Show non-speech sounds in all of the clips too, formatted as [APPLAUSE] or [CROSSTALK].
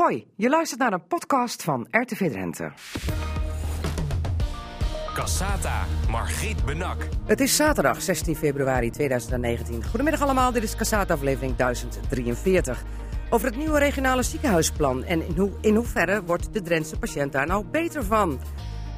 Hoi, je luistert naar een podcast van RTV Drenthe. Cassata, Margriet Benak. Het is zaterdag 16 februari 2019. Goedemiddag allemaal, dit is Cassata aflevering 1043. Over het nieuwe regionale ziekenhuisplan en in, hoe, in hoeverre wordt de Drentse patiënt daar nou beter van?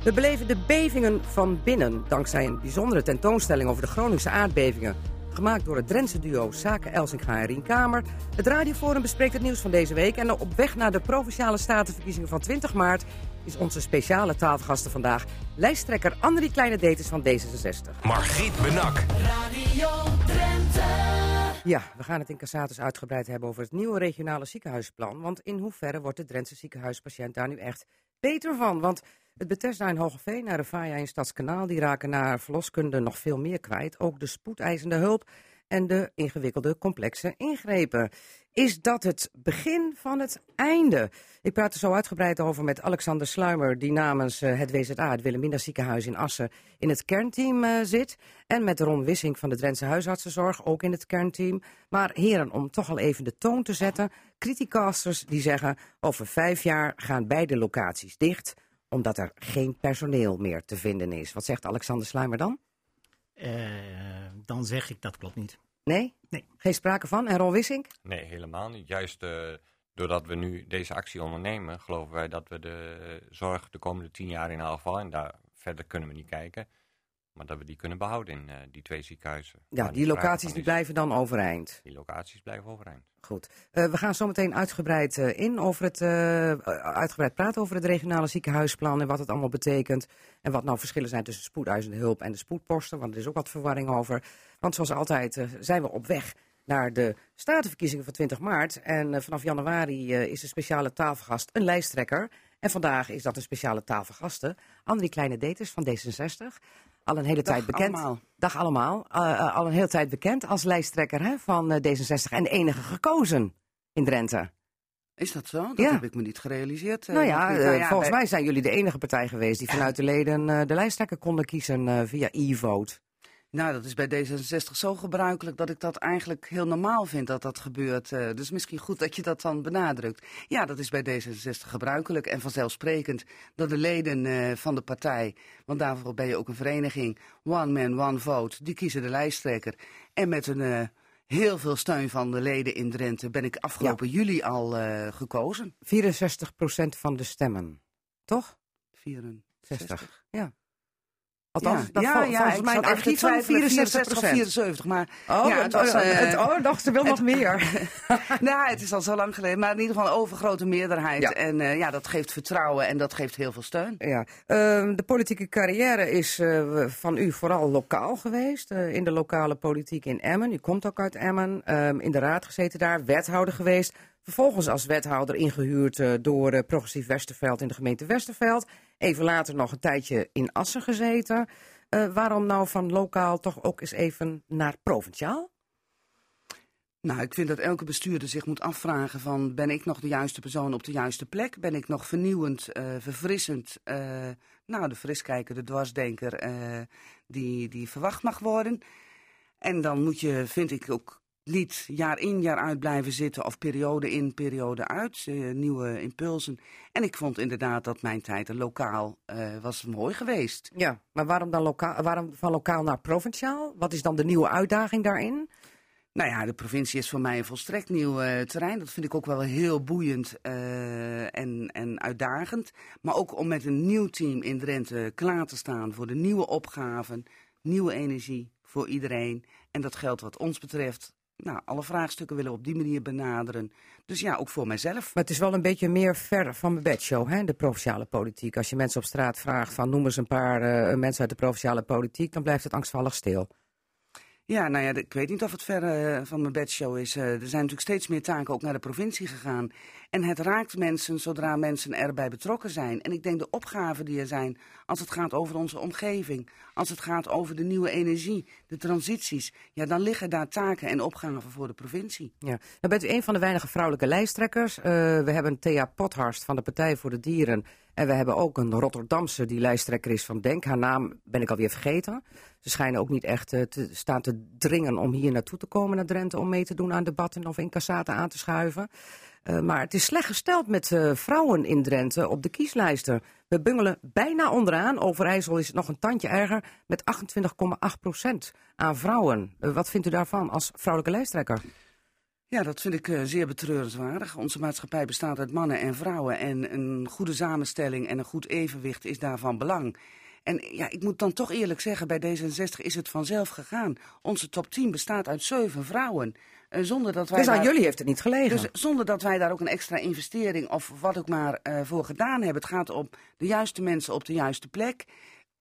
We beleven de bevingen van binnen dankzij een bijzondere tentoonstelling over de Groningse aardbevingen. Gemaakt door het Drentse duo Zaken Elsinga en Rien Kamer. Het radioforum bespreekt het nieuws van deze week. En op weg naar de Provinciale Statenverkiezingen van 20 maart... is onze speciale tafelgasten vandaag lijsttrekker Annemarie Kleine Deters van D66. Margriet Benak. Radio Drenthe. Ja, we gaan het in Cassatus uitgebreid hebben over het nieuwe regionale ziekenhuisplan. Want in hoeverre wordt de Drentse ziekenhuispatiënt daar nu echt beter van? Want het Bethesda in Hogeveen en Revaya in Stadskanaal... die raken naar verloskunde nog veel meer kwijt. Ook de spoedeisende hulp en de ingewikkelde complexe ingrepen. Is dat het begin van het einde? Ik praat er zo uitgebreid over met Alexander Sluimer... die namens eh, het WZA, het Wilhelmina ziekenhuis in Assen... in het kernteam eh, zit. En met Ron Wissing van de Drentse Huisartsenzorg, ook in het kernteam. Maar heren, om toch al even de toon te zetten... criticasters die zeggen... over vijf jaar gaan beide locaties dicht omdat er geen personeel meer te vinden is. Wat zegt Alexander Sluimer dan? Eh, dan zeg ik dat klopt niet. Nee? Nee. Geen sprake van? En Ron Wissink? Nee, helemaal niet. Juist eh, doordat we nu deze actie ondernemen, geloven wij dat we de zorg de komende tien jaar in elk geval, en daar verder kunnen we niet kijken, maar dat we die kunnen behouden in eh, die twee ziekenhuizen. Ja, die locaties die blijven dan overeind. Die locaties blijven overeind. Goed. Eh, we gaan zo meteen uitgebreid eh, in over het, eh, uitgebreid praten over het regionale ziekenhuisplan en wat het allemaal betekent. En wat nou verschillen zijn tussen spoedeisende hulp en de spoedposten, want er is ook wat verwarring over. Want zoals altijd zijn we op weg naar de statenverkiezingen van 20 maart. En vanaf januari is de speciale tafelgast een lijsttrekker. En vandaag is dat een speciale tafelgaste, Andrie Kleine Deters van D66. Al een hele tijd bekend. allemaal. Dag allemaal. Eh, eh, al een hele tijd bekend als lijsttrekker hè, van eh, D66 en de enige gekozen in Drenthe. Is dat zo? Dat Ja. heb ik me niet gerealiseerd. nou ja, eh, niet. volgens bij- mij zijn jullie de enige partij geweest die vanuit de leden de lijsttrekker konden kiezen via e-vote. Nou, dat is bij D66 zo gebruikelijk dat ik dat eigenlijk heel normaal vind dat dat gebeurt. eh, dus misschien goed dat je dat dan benadrukt. Ja, dat is bij D66 gebruikelijk en vanzelfsprekend dat de leden eh, van de partij, want daarvoor ben je ook een vereniging, one man, one vote, die kiezen de lijsttrekker. En met een eh, heel veel steun van de leden in Drenthe ben ik afgelopen juli al gekozen. 64% van de stemmen. Toch? 64. 60. Ja. Althans, ja, dat ja, ja, volgens mijn archief van twijfelen, 64 of 74, maar Oh, ja, het was, het- oh, dacht ze wil nog meer. [LAUGHS] [LAUGHS] nou, het is al zo lang geleden, maar in ieder geval een overgrote meerderheid. Ja. En eh, ja, dat geeft vertrouwen en dat geeft heel veel steun. Ja, ehm, de politieke carrière is eh, van u vooral lokaal geweest. in de lokale politiek in Emmen. U komt ook uit Emmen. ehm, in de raad gezeten daar, wethouder geweest. Vervolgens als wethouder ingehuurd eh, door Progressief Westerveld in de gemeente Westerveld. Even later nog een tijdje in Assen gezeten. Eh, waarom nou van lokaal toch ook eens even naar provinciaal? Nou, ik vind dat elke bestuurder zich moet afvragen van... ben ik nog de juiste persoon op de juiste plek? Ben ik nog vernieuwend, eh, verfrissend? eh, nou, de friskijker, de dwarsdenker die, die verwacht mag worden. En dan moet je, vind ik ook... Niet jaar in, jaar uit blijven zitten of periode in, periode uit. eh, nieuwe impulsen. En ik vond inderdaad dat mijn tijd er lokaal eh, was mooi geweest. Ja, maar waarom dan lokaal, waarom van lokaal naar provinciaal? Wat is dan de nieuwe uitdaging daarin? Nou ja, de provincie is voor mij een volstrekt nieuw eh, terrein. Dat vind ik ook wel heel boeiend en, en uitdagend. Maar ook om met een nieuw team in Drenthe klaar te staan voor de nieuwe opgaven, nieuwe energie voor iedereen. En dat geldt wat ons betreft. Nou, alle vraagstukken willen we op die manier benaderen. Dus ja, ook voor mijzelf. Maar het is wel een beetje meer ver van mijn bedshow, hè, de provinciale politiek. Als je mensen op straat vraagt van noem eens een paar eh, mensen uit de provinciale politiek, dan blijft het angstvallig stil. Ja, nou ja, ik weet niet of het ver eh, van mijn bedshow is. Eh, er zijn natuurlijk steeds meer taken ook naar de provincie gegaan. En het raakt mensen zodra mensen erbij betrokken zijn. En ik denk de opgaven die er zijn, als het gaat over onze omgeving, als het gaat over de nieuwe energie, de transities, ja, dan liggen daar taken en opgaven voor de provincie. Ja. Dan bent u een van de weinige vrouwelijke lijsttrekkers. Eh, we hebben Thea Pothorst van de Partij voor de Dieren En we hebben ook een Rotterdamse die lijsttrekker is van Denk. Haar naam ben ik alweer vergeten. Ze schijnen ook niet echt eh, te staan te dringen om hier naartoe te komen naar Drenthe... om mee te doen aan debatten of in Cassata aan te schuiven. Uh, maar het is slecht gesteld met uh, vrouwen in Drenthe op de kieslijsten. We bungelen bijna onderaan. Overijssel is het nog een tandje erger met 28,8 procent aan vrouwen. Wat vindt u daarvan als vrouwelijke lijsttrekker? Ja, dat vind ik uh, zeer betreurenswaardig. Onze maatschappij bestaat uit mannen en vrouwen. En een goede samenstelling en een goed evenwicht is daarvan belang. En ja, ik moet dan toch eerlijk zeggen, bij D66 is het vanzelf gegaan. Onze top 10 bestaat uit zeven vrouwen. Uh, zonder dat wij dus aan daar, jullie heeft het niet gelegen? Dus zonder dat wij daar ook een extra investering of wat ook maar uh, voor gedaan hebben. Het gaat om de juiste mensen op de juiste plek.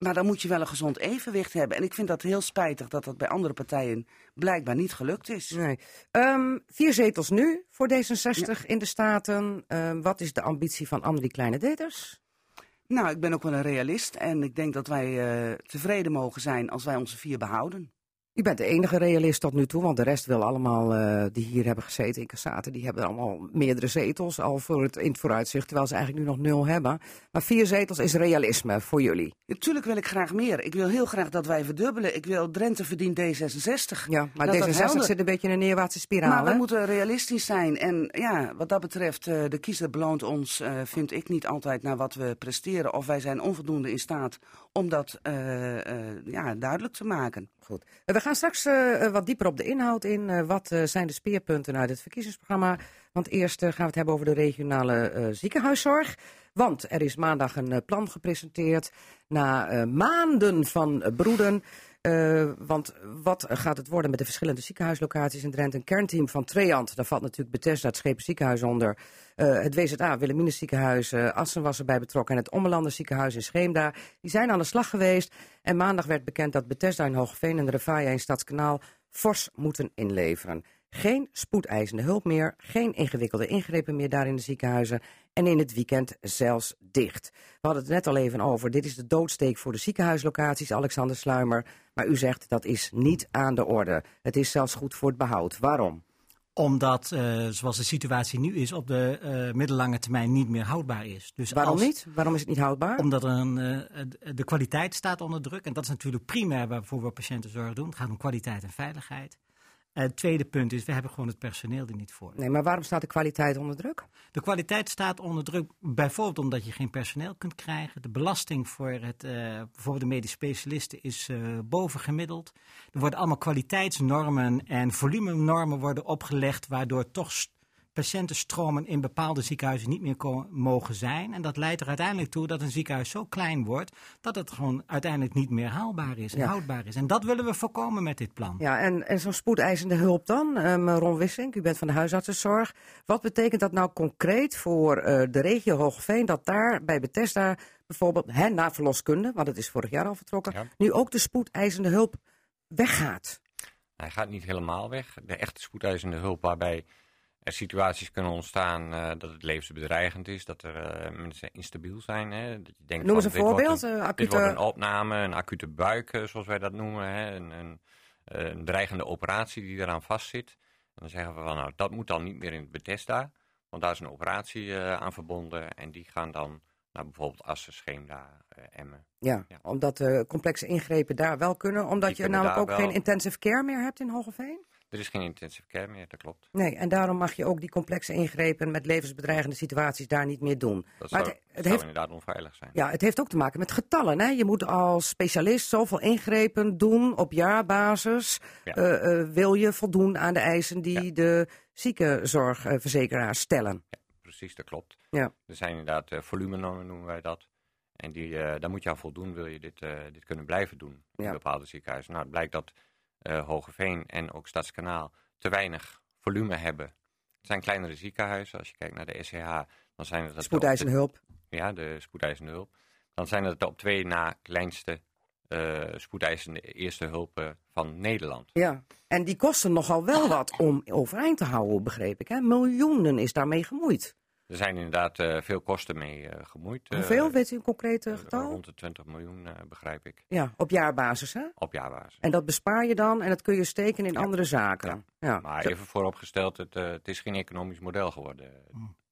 Maar dan moet je wel een gezond evenwicht hebben. En ik vind dat heel spijtig dat dat bij andere partijen blijkbaar niet gelukt is. Nee. Um, vier zetels nu voor D66 ja. in de Staten. Um, wat is de ambitie van Annemarie Kleine-Deters? Nou, ik ben ook wel een realist. En ik denk dat wij uh, tevreden mogen zijn als wij onze vier behouden. U bent de enige realist tot nu toe, want de rest wil allemaal uh, die hier hebben gezeten in Cassaten, die hebben allemaal meerdere zetels al voor het, in het vooruitzicht, terwijl ze eigenlijk nu nog nul hebben. Maar vier zetels is realisme voor jullie. Natuurlijk wil ik graag meer. Ik wil heel graag dat wij verdubbelen. Ik wil Drenthe verdient D66. Ja, maar dat D66 dat zit een beetje in een neerwaartse spiraal. Maar we hè? moeten realistisch zijn. En ja, wat dat betreft, uh, de kiezer beloont ons, uh, vind ik, niet altijd naar wat we presteren. Of wij zijn onvoldoende in staat om dat ja, duidelijk te maken. Goed. We gaan straks uh, wat dieper op de inhoud in. Uh, wat zijn de speerpunten uit het verkiezingsprogramma? Want eerst gaan we het hebben over de regionale ziekenhuiszorg. Want er is maandag een plan gepresenteerd na maanden van broeden. Uh, want wat gaat het worden met de verschillende ziekenhuislocaties in Drenthe? Een kernteam van Treant, daar valt natuurlijk Bethesda, het Schepen ziekenhuis onder. Uh, het WZA, Wilhelmines ziekenhuis, uh, Assen was erbij betrokken. En het Ommelanden ziekenhuis in Scheemda. Die zijn aan de slag geweest. En maandag werd bekend dat Bethesda in Hoogveen en de Revaya in Stadskanaal fors moeten inleveren. Geen spoedeisende hulp meer, geen ingewikkelde ingrepen meer daar in de ziekenhuizen en in het weekend zelfs dicht. We hadden het net al even over, dit is de doodsteek voor de ziekenhuislocaties, Alexander Sluimer. Maar u zegt dat is niet aan de orde. Het is zelfs goed voor het behoud. Waarom? Omdat, uh, zoals de situatie nu is, op de uh, middellange termijn niet meer houdbaar is. Dus Waarom als, niet? Waarom is het niet houdbaar? Omdat er een, uh, de kwaliteit staat onder druk. En dat is natuurlijk primair waarvoor we patiëntenzorg doen. Het gaat om kwaliteit en veiligheid. Uh, het tweede punt is, we hebben gewoon het personeel er niet voor. Nee, maar waarom staat de kwaliteit onder druk? De kwaliteit staat onder druk bijvoorbeeld omdat je geen personeel kunt krijgen. De belasting voor het, uh, bijvoorbeeld de medisch specialisten is uh, bovengemiddeld. Er worden allemaal kwaliteitsnormen en volumenormen worden opgelegd, waardoor toch patiëntenstromen in bepaalde ziekenhuizen niet meer mogen zijn. En dat leidt er uiteindelijk toe dat een ziekenhuis zo klein wordt dat het gewoon uiteindelijk niet meer haalbaar is en ja. houdbaar is. En dat willen we voorkomen met dit plan. Ja, en, en zo'n spoedeisende hulp dan, um, Ron Wissink, u bent van de huisartsenzorg. Wat betekent dat nou concreet voor uh, de regio Hoogveen dat daar bij Bethesda bijvoorbeeld, hè, na verloskunde, want het is vorig jaar al vertrokken, ja. nu ook de spoedeisende hulp weggaat? Hij gaat niet helemaal weg. De echte spoedeisende hulp waarbij er situaties kunnen ontstaan uh, dat het levensbedreigend is, dat er uh, mensen instabiel zijn. Hè? Dat je denkt Noem eens een voorbeeld. Dit wordt een, acute... dit wordt een opname, een acute buik, zoals wij dat noemen. Hè? Een, een, een, dreigende operatie die eraan vastzit. En dan zeggen we van, nou, dat moet dan niet meer in het Bethesda. Want daar is een operatie aan verbonden. En die gaan dan naar bijvoorbeeld Assen, Scheemda, Emmen. Ja, ja, omdat de complexe ingrepen daar wel kunnen. Omdat die je namelijk ook wel... geen intensive care meer hebt in Hogeveen? Er is geen intensive care meer, dat klopt. Nee, en daarom mag je ook die complexe ingrepen met levensbedreigende situaties daar niet meer doen. Dat zou, maar het, het zou heeft, inderdaad onveilig zijn. Ja, het heeft ook te maken met getallen. Hè? Je moet als specialist zoveel ingrepen doen op jaarbasis. Ja. Uh, uh, wil je voldoen aan de eisen die ja. de ziekenzorgverzekeraars stellen. Ja, precies, dat klopt. Ja. Er zijn inderdaad uh, volumenormen, noemen wij dat. En die, daar moet je aan voldoen, wil je dit, dit kunnen blijven doen in bepaalde ziekenhuizen. Nou, het blijkt dat Hogeveen en ook Stadskanaal te weinig volume hebben. Het zijn kleinere ziekenhuizen. Als je kijkt naar de SCH, dan zijn het... Spoedeisende hulp. Ja, de spoedeisende hulp. Dan zijn het de op twee na kleinste uh, spoedeisende eerste hulpen van Nederland. Ja, en die kosten nogal wel wat om overeind te houden, begreep ik. Hè? Miljoenen is daarmee gemoeid. Er zijn inderdaad uh, veel kosten mee uh, gemoeid. Hoeveel, uh, weet u een concrete getal? Rond de 20 miljoen, begrijp ik. Ja, op jaarbasis hè? Op jaarbasis. En dat bespaar je dan en dat kun je steken in ja. andere zaken. Ja. ja. Maar even vooropgesteld, het, het, is geen economisch model geworden.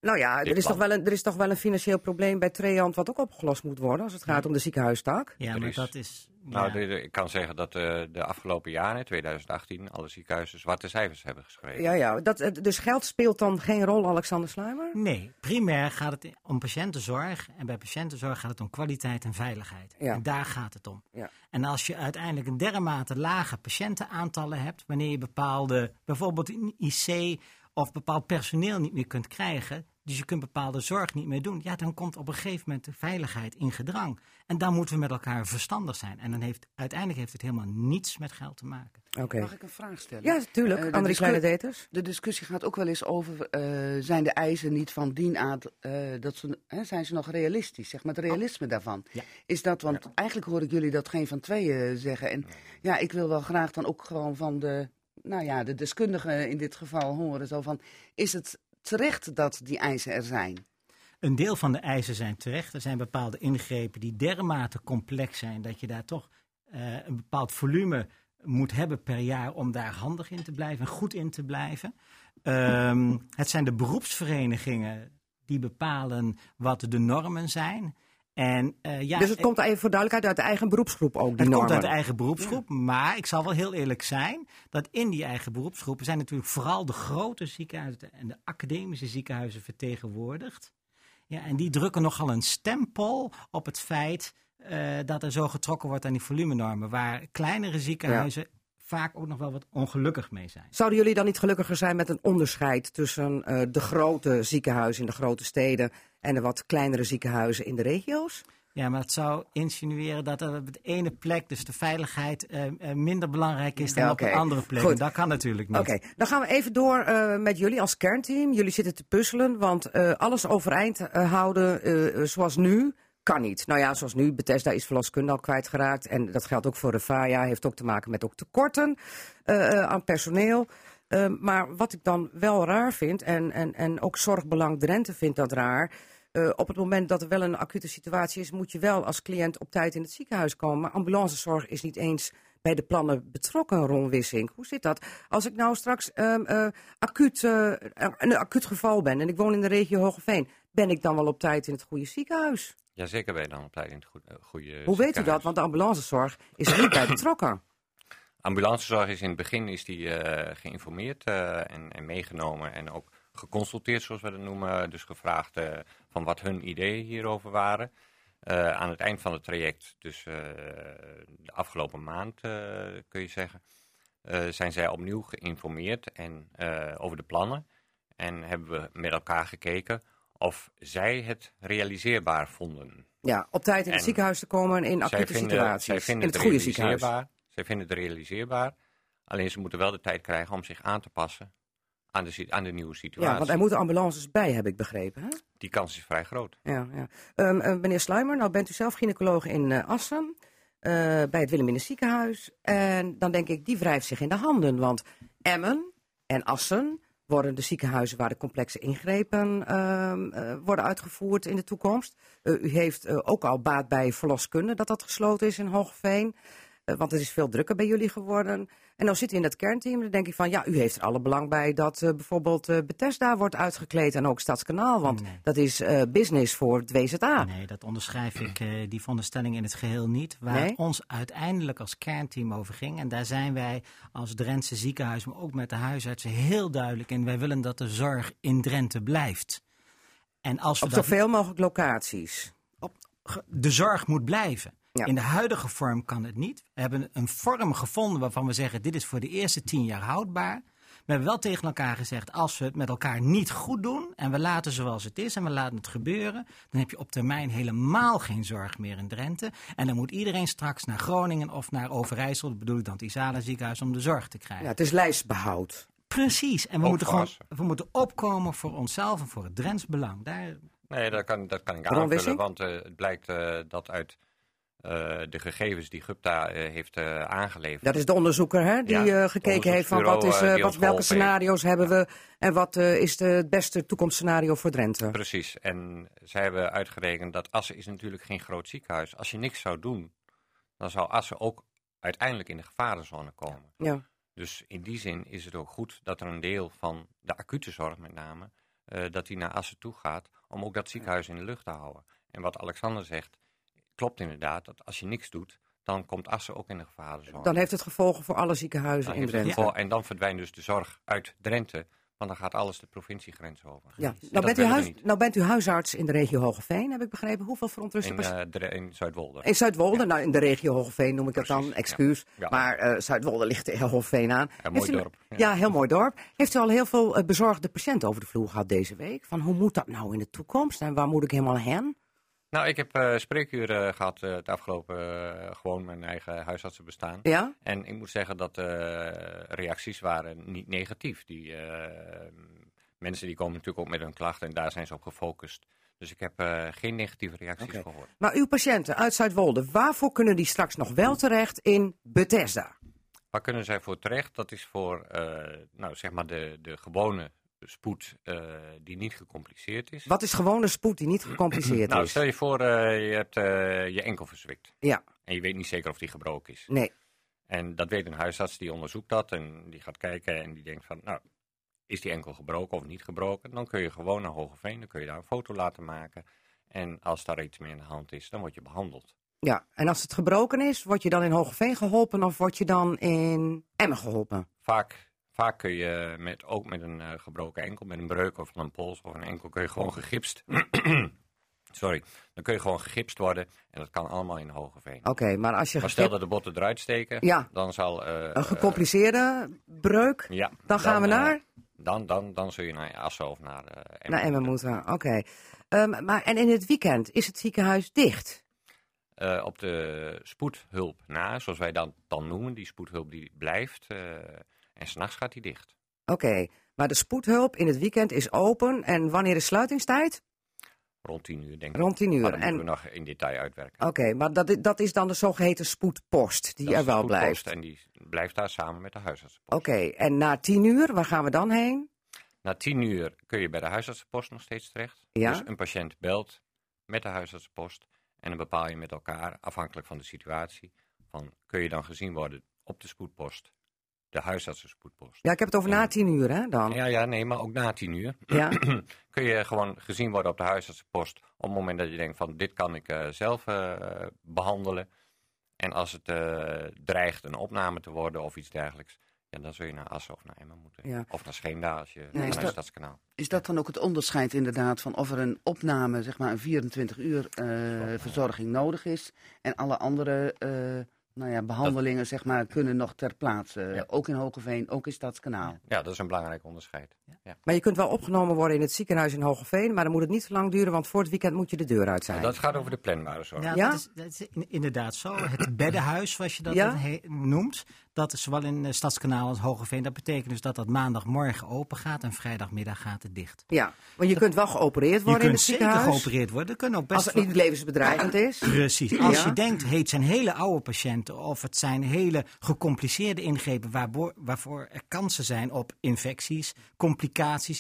Nou ja, er is, toch wel een, er is toch wel een financieel probleem bij Treant wat ook opgelost moet worden als het gaat om de ziekenhuistak. Ja, maar is- dat is... Nou, ja. de- de- ik kan zeggen dat eh, de afgelopen jaren, 2018, alle ziekenhuizen zwarte cijfers hebben geschreven. Ja, ja. Dat, eh, dus geld speelt dan geen rol, Alexander Sluimer? Nee, primair gaat het om patiëntenzorg. En bij patiëntenzorg gaat het om kwaliteit en veiligheid. Ja. En daar gaat het om. Ja. En als je uiteindelijk een dermate lage patiëntenaantallen hebt, wanneer je bepaalde, bijvoorbeeld in IC of bepaald personeel niet meer kunt krijgen, dus je kunt bepaalde zorg niet meer doen, ja, dan komt op een gegeven moment de veiligheid in gedrang. En dan moeten we met elkaar verstandig zijn. En dan heeft uiteindelijk heeft het helemaal niets met geld te maken. Mag ik een vraag stellen? Ja, natuurlijk. De André discu- Kleine Deters. De discussie gaat ook wel eens over, eh, zijn de eisen niet van dien aard, eh, dat ze, hè, zijn ze nog realistisch, zeg maar, het realisme daarvan. Ja. Is dat, want eigenlijk hoor ik jullie dat geen van tweeën zeggen. En ja, ik wil wel graag dan ook gewoon van de, nou ja, de deskundigen in dit geval horen, zo van, is het terecht dat die eisen er zijn? Een deel van de eisen zijn terecht. Er zijn bepaalde ingrepen die dermate complex zijn dat je daar toch eh, een bepaald volume moet hebben per jaar om daar handig in te blijven en goed in te blijven. Ehm, het zijn de beroepsverenigingen die bepalen wat de normen zijn. En, eh, ja, dus het komt even voor duidelijkheid uit de eigen beroepsgroep ook, die het komt uit de eigen beroepsgroep, maar ik zal wel heel eerlijk zijn dat in die eigen beroepsgroepen zijn natuurlijk vooral de grote ziekenhuizen en de academische ziekenhuizen vertegenwoordigd. Ja, en die drukken nogal een stempel op het feit eh, dat er zo getrokken wordt aan die volumenormen, waar kleinere ziekenhuizen vaak ook nog wel wat ongelukkig mee zijn. Zouden jullie dan niet gelukkiger zijn met een onderscheid tussen eh, de grote ziekenhuizen in de grote steden en de wat kleinere ziekenhuizen in de regio's? Ja, maar het zou insinueren dat op de ene plek, dus de veiligheid, eh, eh, minder belangrijk is dan Ja, op een andere plek. Goed. Dat kan natuurlijk niet. Oké, dan gaan we even door eh, met jullie als kernteam. Jullie zitten te puzzelen, want alles overeind houden zoals nu kan niet. Nou ja, zoals nu, Bethesda is verloskunde al kwijtgeraakt. En dat geldt ook voor Refaya, heeft ook te maken met ook tekorten aan personeel. Maar wat ik dan wel raar vind, en, en, en ook Zorgbelang Drenthe vindt dat raar... eh, op het moment dat er wel een acute situatie is, moet je wel als cliënt op tijd in het ziekenhuis komen. Maar ambulancezorg is niet eens bij de plannen betrokken, Ron Wissink. Hoe zit dat? Als ik nou straks eh, acuut, eh, een acuut geval ben en ik woon in de regio Hogeveen, ben ik dan wel op tijd in het goede ziekenhuis? Jazeker ben je dan op tijd in het goede, goede Hoe weet u dat? Want de ambulancezorg is er niet bij betrokken. Ambulancezorg is in het begin is die, geïnformeerd en, en meegenomen en ook geconsulteerd, zoals we dat noemen. Dus gevraagd eh, van wat hun ideeën hierover waren. Eh, aan het eind van het traject, dus eh, de afgelopen maand kun je zeggen, zijn zij opnieuw geïnformeerd en, over de plannen. En hebben we met elkaar gekeken of zij het realiseerbaar vonden. Ja, op tijd in het En ziekenhuis te komen in acute vinden, situaties. zij vinden in het goede ziekenhuis. realiseerbaar. Zij vinden het realiseerbaar. Alleen ze moeten wel de tijd krijgen om zich aan te passen aan de, si- aan de nieuwe situatie. Ja, want er moeten ambulances bij, heb ik begrepen. Hè? Die kans is vrij groot. Ja, ja. Ehm, eh, meneer Sluimer, nou bent u zelf gynaecoloog in eh, Assen, eh, bij het Wilhelmina ziekenhuis. En dan denk ik, die wrijft zich in de handen. Want Emmen en Assen worden de ziekenhuizen waar de complexe ingrepen ehm, eh, worden uitgevoerd in de toekomst. U heeft ook al baat bij verloskunde dat dat gesloten is in Hoogveen. Eh, want het is veel drukker bij jullie geworden. En dan zit u in dat kernteam. Dan denk ik van ja, u heeft er alle belang bij dat eh, bijvoorbeeld eh, Bethesda wordt uitgekleed en ook Stadskanaal. Want Nee. dat is business voor het WZA. Nee, dat onderschrijf ik, die veronderstelling in het geheel niet. Waar Nee? het ons uiteindelijk als kernteam over ging. En daar zijn wij als Drentse ziekenhuis, maar ook met de huisartsen heel duidelijk in. Wij willen dat de zorg in Drenthe blijft. En als we Op dat zoveel mogelijk locaties. de zorg moet blijven. Ja. In de huidige vorm kan het niet. We hebben een vorm gevonden waarvan we zeggen: dit is voor de eerste tien jaar houdbaar. We hebben wel tegen elkaar gezegd: als we het met elkaar niet goed doen en we laten zoals het is en we laten het gebeuren, dan heb je op termijn helemaal geen zorg meer in Drenthe. En dan moet iedereen straks naar Groningen of naar Overijssel, dat bedoel ik dan het Isala ziekenhuis, om de zorg te krijgen. Ja, het is lijstbehoud. Precies. En we moeten, gewoon, we moeten opkomen voor onszelf en voor het Drents belang. Daar, Nee, dat kan, dat kan ik aanvullen, want eh, het blijkt eh, dat uit de gegevens die Gupta eh, heeft eh, aangeleverd. Dat is de onderzoeker hè, die Ja, eh, gekeken heeft van wat is, eh, eh, die wat, welke heeft. scenario's hebben we en wat eh, is de, het beste toekomstscenario voor Drenthe. Precies. En zij hebben uitgerekend dat Assen is natuurlijk geen groot ziekenhuis. Als je niks zou doen, dan zou Assen ook uiteindelijk in de gevarenzone komen. Ja. Dus in die zin is het ook goed dat er een deel van de acute zorg met name eh, dat hij naar Assen toe gaat, om ook dat ziekenhuis in de lucht te houden. En wat Alexander zegt, klopt inderdaad, dat als je niks doet, dan komt Assen ook in de gevarenzone. Dan heeft het gevolgen voor alle ziekenhuizen Dan in Drenthe. En dan verdwijnt dus de zorg uit Drenthe, want dan gaat alles de provinciegrens over. Ja. Nou, dat bent u huis, nou bent u huisarts in de regio Hogeveen, heb ik begrepen. Hoeveel verontruste In, patiënten? eh, Dre- in Zuidwolde. In Zuidwolde, nou in de regio Hogeveen noem ik het dan, excuus. ja. Maar eh, Zuidwolde ligt tegen Hogeveen aan. Een mooi u- dorp. Ja. heel mooi dorp. Heeft u al heel veel eh, bezorgde patiënten over de vloer gehad deze week? Van hoe moet dat nou in de toekomst en waar moet ik helemaal heen? Nou, ik heb eh spreekuren gehad eh, het afgelopen, eh, gewoon mijn eigen huisartsen bestaan. Ja? En ik moet zeggen dat de reacties waren niet negatief. Die eh, mensen die komen natuurlijk ook met hun klachten en daar zijn ze op gefocust. Dus ik heb eh, geen negatieve reacties gehoord. Maar uw patiënten uit Zuidwolde, waarvoor kunnen die straks nog wel terecht in Bethesda? Waar kunnen zij voor terecht? Dat is voor eh, nou, zeg maar de, de gewone spoed eh, die niet gecompliceerd is. Wat is gewone spoed die niet [CLEARS THROAT] gecompliceerd Nou, is? stel je voor, eh, je hebt eh, je enkel verzwikt. Ja, En je weet niet zeker of die gebroken is. nee. En dat weet een huisarts, die onderzoekt dat en die gaat kijken en die denkt van, nou, is die enkel gebroken of niet gebroken? Dan kun je gewoon naar Hogeveen, dan kun je daar een foto laten maken. En als daar iets mee aan de hand is, dan word je behandeld. Ja, en als het gebroken is, word je dan in Hogeveen geholpen of word je dan in Emmen geholpen? Vaak, vaak kun je met, ook met een eh, gebroken enkel, met een breuk of een pols of een enkel, kun je gewoon gegipst. [CLEARS THROAT] Sorry, dan kun je gewoon gegipst worden en dat kan allemaal in Hogeveen. Oké, maar als je Maar stel dat de botten eruit steken, Ja. dan zal... eh, een gecompliceerde breuk, ja, dan gaan we eh, naar, Dan, dan, dan zul je naar Assen of naar eh, Emmen naar Emmen moeten. Oké. Ehm, maar en in het weekend is het ziekenhuis dicht? Op de spoedhulp na, zoals wij dat dan noemen. Die spoedhulp die blijft. En s'nachts gaat die dicht. Oké, maar de spoedhulp in het weekend is open en wanneer is sluitingstijd? Rond 10 uur, denk ik. Rond 10 Maar uur. dat moeten En we nog in detail uitwerken. Oké, maar dat, dat is dan de zogeheten spoedpost die Dat er wel spoedpost blijft. En die blijft daar samen met de huisartsenpost. Oké, en na tien uur, waar gaan we dan heen? Na 10 uur kun je bij de huisartsenpost nog steeds terecht. Ja. Dus een patiënt belt met de huisartsenpost. En dan bepaal je met elkaar, afhankelijk van de situatie, van kun je dan gezien worden op de spoedpost, de huisartsenspoedpost. Ja, ik heb het over na tien uur, hè, dan? Ja, ja, nee, maar ook na 10 uur. Ja. [CLEARS THROAT] kun je gewoon gezien worden op de huisartsenpost. Op het moment dat je denkt van dit kan ik eh, zelf eh, behandelen. En als het eh, dreigt een opname te worden of iets dergelijks. Ja, dan zul je naar Assen of naar Emmen moeten. Ja. Of naar Scheemda als je is naar dat- het Stadskanaal. Is dat dan ook het onderscheid inderdaad van of er een opname, zeg maar een 24 uur eh, verzorging nodig is en alle andere eh, nou ja, behandelingen zeg maar kunnen nog ter plaatse, Ja. ook in Hogeveen, ook in Stadskanaal. Ja, dat is een belangrijk onderscheid. Maar je kunt wel opgenomen worden in het ziekenhuis in Hogeveen, maar dan moet het niet zo lang duren, want voor het weekend moet je de deur uit zijn. Dat gaat over de planbare zorg. Ja, Ja? Dat, is, dat is in- inderdaad zo. Het [CLEARS THROAT] beddenhuis, zoals je dat Ja? noemt, dat is zowel in eh, Stadskanaal als Hogeveen. Dat betekent dus dat dat maandagmorgen open gaat en vrijdagmiddag gaat het dicht. Ja, want je kunt wel geopereerd Je worden in kunt het zeker ziekenhuis, geopereerd worden. Kunnen ook best als het niet levensbedreigend is. [CLEARS THROAT] Precies. Als Ja. je denkt, het zijn hele oude patiënten of het zijn hele gecompliceerde ingrepen waarvoor, waarvoor er kansen zijn op infecties, complicaties,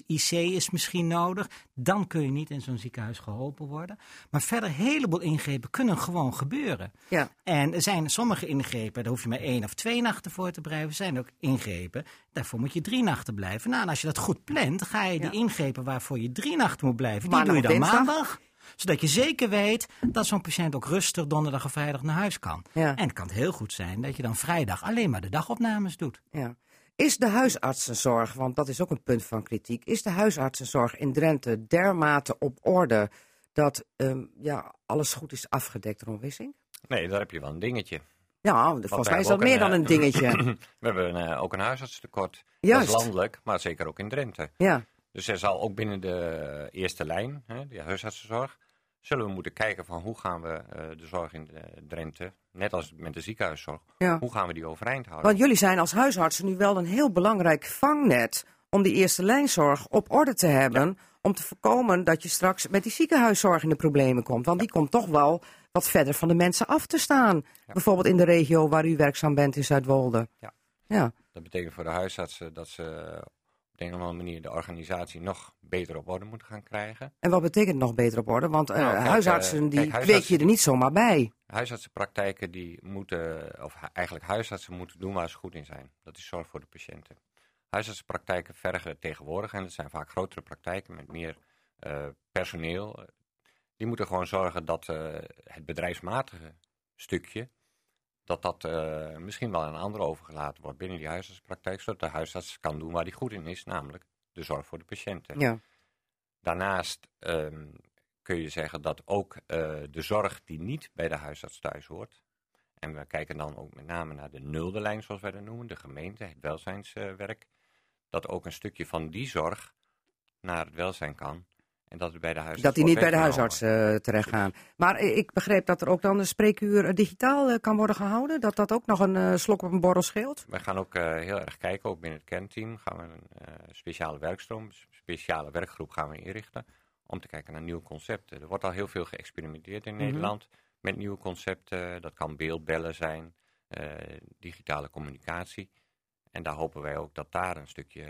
IC is misschien nodig, dan kun je niet in zo'n ziekenhuis geholpen worden. Maar verder, een heleboel ingrepen kunnen gewoon gebeuren. Ja. En er zijn sommige ingrepen, daar hoef je maar één of twee nachten voor te blijven. Er zijn ook ingrepen, daarvoor moet je drie nachten blijven. Nou, en als je dat goed plant, ga je Ja. die ingrepen waarvoor je drie nachten moet blijven, die Maandag doe je dan dinsdag? maandag zodat je zeker weet dat zo'n patiënt ook rustig donderdag of vrijdag naar huis kan. Ja. En het kan heel goed zijn dat je dan vrijdag alleen maar de dagopnames doet. Ja. Is de huisartsenzorg, want dat is ook een punt van kritiek, is de huisartsenzorg in Drenthe dermate op orde dat ehm, ja, alles goed is afgedekt, Ron Wissing? Nee, daar heb je wel een dingetje. Ja, volgens we mij is dat meer een, dan eh, een dingetje. [CLEARS THROAT] We hebben eh, ook een huisartstekort. Juist. Dat is landelijk, maar zeker ook in Drenthe. ja, Dus er zal ook binnen de eerste lijn, hè, de huisartsenzorg, zullen we moeten kijken van hoe gaan we eh, de zorg in Drenthe, net als met de ziekenhuiszorg, ja. hoe gaan we die overeind houden? Want jullie zijn als huisartsen nu wel een heel belangrijk vangnet om die eerste lijnzorg op orde te hebben. Om te voorkomen dat je straks met die ziekenhuiszorg in de problemen komt. Want die komt toch wel wat verder van de mensen af te staan. Bijvoorbeeld in de regio waar u werkzaam bent in Zuidwolde. Ja. Ja, Dat betekent voor de huisartsen dat ze de een of andere manier de organisatie nog beter op orde moeten gaan krijgen. en wat betekent nog beter op orde? Want eh, Nou, kijk, huisartsen, eh, die kijk, huisartsen- je er niet zomaar bij. Huisartsenpraktijken die moeten, of eigenlijk huisartsen moeten doen waar ze goed in zijn. Dat is zorg voor de patiënten. huisartsenpraktijken vergen tegenwoordig, en het zijn vaak grotere praktijken met meer eh, personeel, eh, die moeten gewoon zorgen dat eh, het bedrijfsmatige stukje, dat dat eh, misschien wel aan een ander overgelaten wordt binnen die huisartsenpraktijk, zodat de huisarts kan doen waar hij goed in is, namelijk de zorg voor de patiënten. Ja. Daarnaast ehm, kun je zeggen dat ook eh, de zorg die niet bij de huisarts thuis hoort, en we kijken dan ook met name naar de nulde lijn, zoals wij dat noemen, de gemeente, het welzijnswerk, dat ook een stukje van die zorg naar het welzijn kan. En dat het bij de huisarts Dat die niet bij de huisarts eh, terecht gaan. Maar ik begreep dat er ook dan een spreekuur eh, digitaal eh, kan worden gehouden. Dat dat ook nog een slok op een borrel scheelt. Wij gaan ook heel erg kijken, ook binnen het kernteam gaan we een speciale werkstroom, een speciale werkgroep gaan we inrichten om te kijken naar nieuwe concepten. Er wordt al heel veel geëxperimenteerd in Mhm. Nederland met nieuwe concepten. Dat kan beeldbellen zijn, digitale communicatie. En daar hopen wij ook dat daar een stukje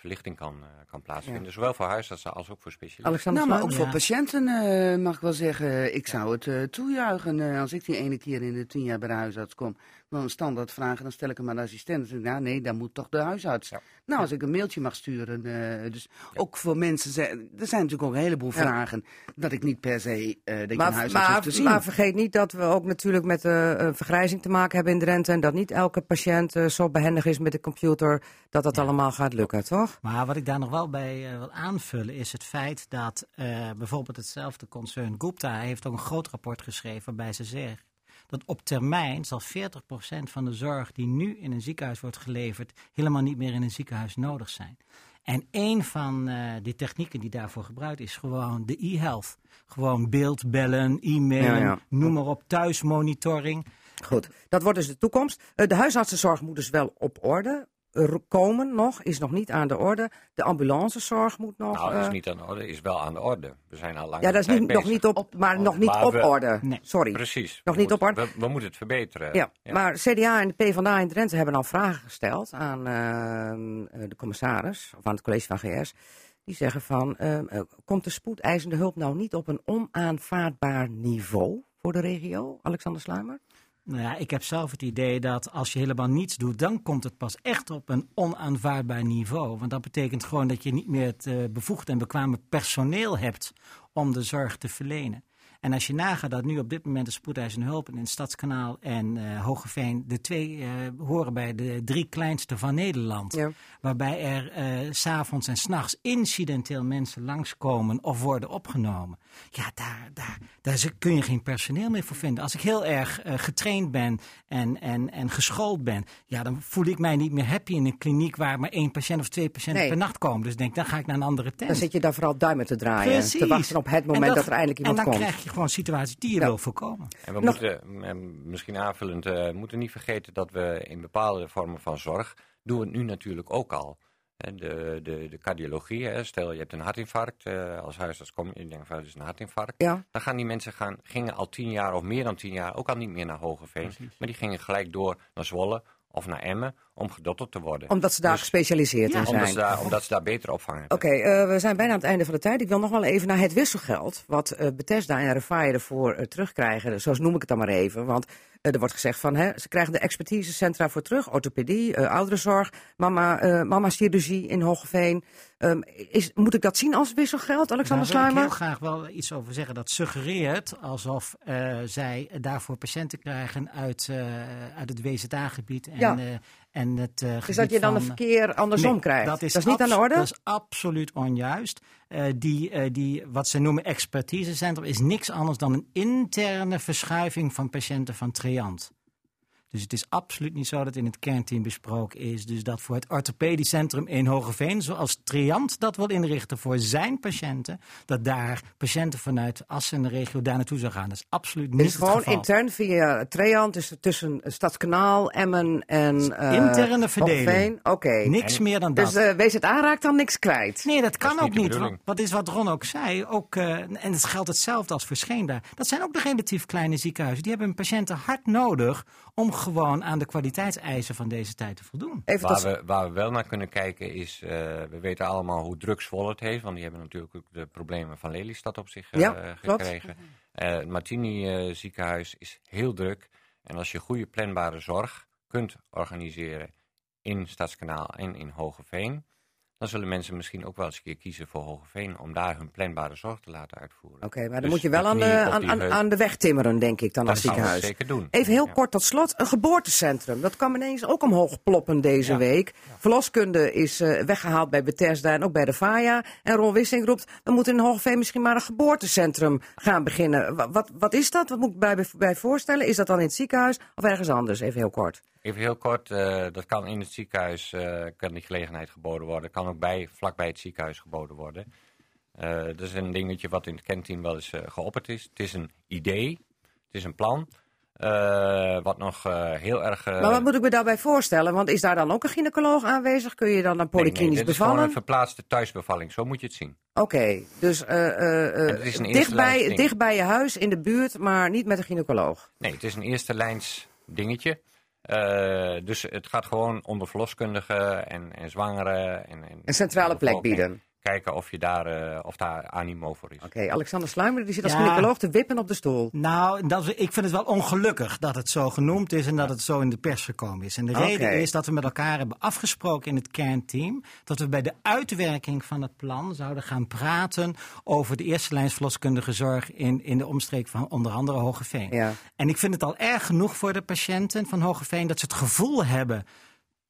verlichting kan, eh, kan plaatsvinden. Zowel voor huisartsen als ook voor specialisten. Alexander Nou, maar ook voor patiënten eh, mag ik wel zeggen, ik zou het eh, toejuichen eh, als ik die ene keer in de tien jaar bij de huisarts kom. Dan een standaard vragen, dan stel ik hem aan de assistent. Dan zeg ik, nou nee, dan moet toch de huisarts. Ja. Nou, als ik een mailtje mag sturen. eh, dus ook voor mensen, zijn- er zijn natuurlijk ook een heleboel Ja. vragen dat ik niet per se eh dat een Maar, huisarts hoeft te maar, zien. maar vergeet niet dat we ook natuurlijk met de eh, vergrijzing te maken hebben in Drenthe. En dat niet elke patiënt eh, zo behendig is met de computer dat dat allemaal gaat lukken, toch? Maar wat ik daar nog wel bij eh, wil aanvullen is het feit dat eh, bijvoorbeeld hetzelfde concern Gupta heeft ook een groot rapport geschreven waarbij ze zegt dat op termijn zal 40% van de zorg die nu in een ziekenhuis wordt geleverd helemaal niet meer in een ziekenhuis nodig zijn. En een van eh die technieken die daarvoor gebruikt is gewoon de e-health. Gewoon beeldbellen, e-mailen, Ja, ja. noem maar op, thuismonitoring. Goed, dat wordt dus de toekomst. De huisartsenzorg moet dus wel op orde komen nog, is nog niet aan de orde. De ambulancezorg moet nog... Nou, dat is eh, niet aan de orde, is wel aan de orde. We zijn al lang ja, dat is niet, nog niet op, maar nog niet Maar op we- orde. Nee. Sorry. Precies. Nog We niet op moeten- orde. We, we moeten het verbeteren. Ja, maar CDA en de PvdA in Drenthe hebben al vragen gesteld aan eh, de commissaris, of aan het college van GS. Die zeggen van, eh, eh, komt de spoedeisende hulp nou niet op een onaanvaardbaar niveau voor de regio? Alexander Sluimer? Nou ja, ik heb zelf het idee dat als je helemaal niets doet, dan komt het pas echt op een onaanvaardbaar niveau. Want dat betekent gewoon dat je niet meer het eh, bevoegde en bekwame personeel hebt om de zorg te verlenen. En als je nagaat dat nu op dit moment de spoedeisende hulp in het Stadskanaal en eh Hogeveen de twee eh, horen bij de drie kleinste van Nederland. Ja. Waarbij er eh, s s'avonds en s'nachts incidenteel mensen langskomen of worden opgenomen. Ja, daar, daar, daar kun je geen personeel meer voor vinden. Als ik heel erg eh, getraind ben en, en, en geschoold ben, ja, dan voel ik mij niet meer happy in een kliniek waar maar één patiënt of twee patiënten Nee. per nacht komen. Dus denk, dan ga ik naar een andere tent. Dan zit je daar vooral duimen te draaien. Te wachten op het En moment dat, er eindelijk iemand En dan komt. krijg je gewoon situaties die je Ja. wil voorkomen. En we Nog- moeten, misschien aanvullend, eh, moeten niet vergeten dat we in bepaalde vormen van zorg, doen we het nu natuurlijk ook al. Hè, De, de, de cardiologie, hè, stel je hebt een hartinfarct, eh, als huisarts kom je, denkt van het is een hartinfarct. Ja. Dan gaan die mensen gaan, gingen al tien jaar of meer dan tien jaar ook al niet meer naar Hogeveen. Maar die gingen gelijk door naar Zwolle of naar Emmen om gedotterd te worden. Omdat ze daar Dus- gespecialiseerd in omdat, zijn. ze daar, omdat ze daar beter opvang hebben. Oké, eh, we zijn bijna aan het einde van de tijd. Ik wil nog wel even naar het wisselgeld. Wat eh, Bethesda en Refaire ervoor eh, terugkrijgen. Zoals noem ik het dan maar even. Want eh, er wordt gezegd van hè, ze krijgen de expertisecentra voor terug. Orthopedie, eh, ouderenzorg, mama, eh mama chirurgie in Hogeveen. Ehm, is, moet ik dat zien als wisselgeld, Alexander Daar wil ik Sluimer? heel graag wel iets over zeggen. Dat suggereert alsof eh, zij daarvoor patiënten krijgen uit, eh, uit het WZA-gebied en, Ja. En het eh gebied dat je dan een verkeer andersom Nee, krijgt? Dat is, niet aan de orde? Dat is absoluut onjuist. Eh, die, eh, die, wat ze noemen expertisecentrum is niks anders dan een interne verschuiving van patiënten van Triant. Dus het is absoluut niet zo dat in het kernteam besproken is. Dus dat voor het orthopedisch centrum in Hogeveen, zoals Triant dat wil inrichten voor zijn patiënten, dat daar patiënten vanuit Assen en de regio daar naartoe zou gaan. Dat is absoluut niet is het gewoon geval. intern via Treant, dus tussen Stadskanaal, Emmen en eh Interne verdeling. Hogeveen. Oké. Niks meer dan dat. Dus eh WZA raakt dan niks kwijt. Nee, dat kan niet ook niet. bedoeling. Wat is wat Ron ook zei, ook, eh, en het geldt hetzelfde als voor Scheenda. Dat zijn ook de relatief kleine ziekenhuizen. Die hebben hun patiënten hard nodig om gewoon aan de kwaliteitseisen van deze tijd te voldoen. Even Waar we, waar we wel naar kunnen kijken is, eh, we weten allemaal hoe druk Zwolle het heeft, want die hebben natuurlijk ook de problemen van Lelystad op zich eh, Ja, klopt. gekregen. Eh, het Martini eh, ziekenhuis is heel druk en als je goede planbare zorg kunt organiseren in Stadskanaal en in Hogeveen, dan zullen mensen misschien ook wel eens een keer kiezen voor Hogeveen om daar hun planbare zorg te laten uitvoeren. Oké, maar dan Dus moet je wel aan de, aan, aan, de weg timmeren, denk ik, dan Dat als ziekenhuis. zeker doen. Even heel Ja. kort tot slot, een geboortecentrum. Dat kwam ineens ook omhoog ploppen deze Ja. week. Verloskunde is eh, weggehaald bij Bethesda en ook bij de VAJA. En Ron Wissing roept, we moeten in Hoogveen misschien maar een geboortecentrum gaan beginnen. Wa- Wat, wat is dat? Wat moet ik bij, bij voorstellen? Is dat dan in het ziekenhuis of ergens anders? Even heel kort. Even heel kort, eh, dat kan in het ziekenhuis, eh, kan die gelegenheid geboden worden. Kan ook bij, vlakbij het ziekenhuis geboden worden. Eh, dat is een dingetje wat in het kentteam wel eens geopperd is. Het is een idee, het is een plan, wat nog heel erg... maar wat moet ik me daarbij voorstellen? Want is daar dan ook een gynaecoloog aanwezig? Kun je dan een nee, nee, polyklinisch dit is gewoon bevallen? een verplaatste thuisbevalling, zo moet je het zien. Oké, dus bij, dicht bij je huis, in de buurt, maar niet met een gynaecoloog. Nee, het is een eerste lijns dingetje. Eh, dus het gaat gewoon onder verloskundigen en, en zwangeren. En, en Een centrale de plek bieden. Kijken of, je daar, eh, of daar animo voor is. Oké, Alexander Sluimer die zit als Ja. gynaecoloog te wippen op de stoel. Nou, dat, is- ik vind het wel ongelukkig dat het zo genoemd is en dat het zo in de pers gekomen is. En de reden is dat we met elkaar hebben afgesproken in het kernteam dat we bij de uitwerking van het plan zouden gaan praten over de eerste lijns verloskundige zorg in, in de omstreek van onder andere Hogeveen. Ja. En ik vind het al erg genoeg voor de patiënten van Hogeveen dat ze het gevoel hebben,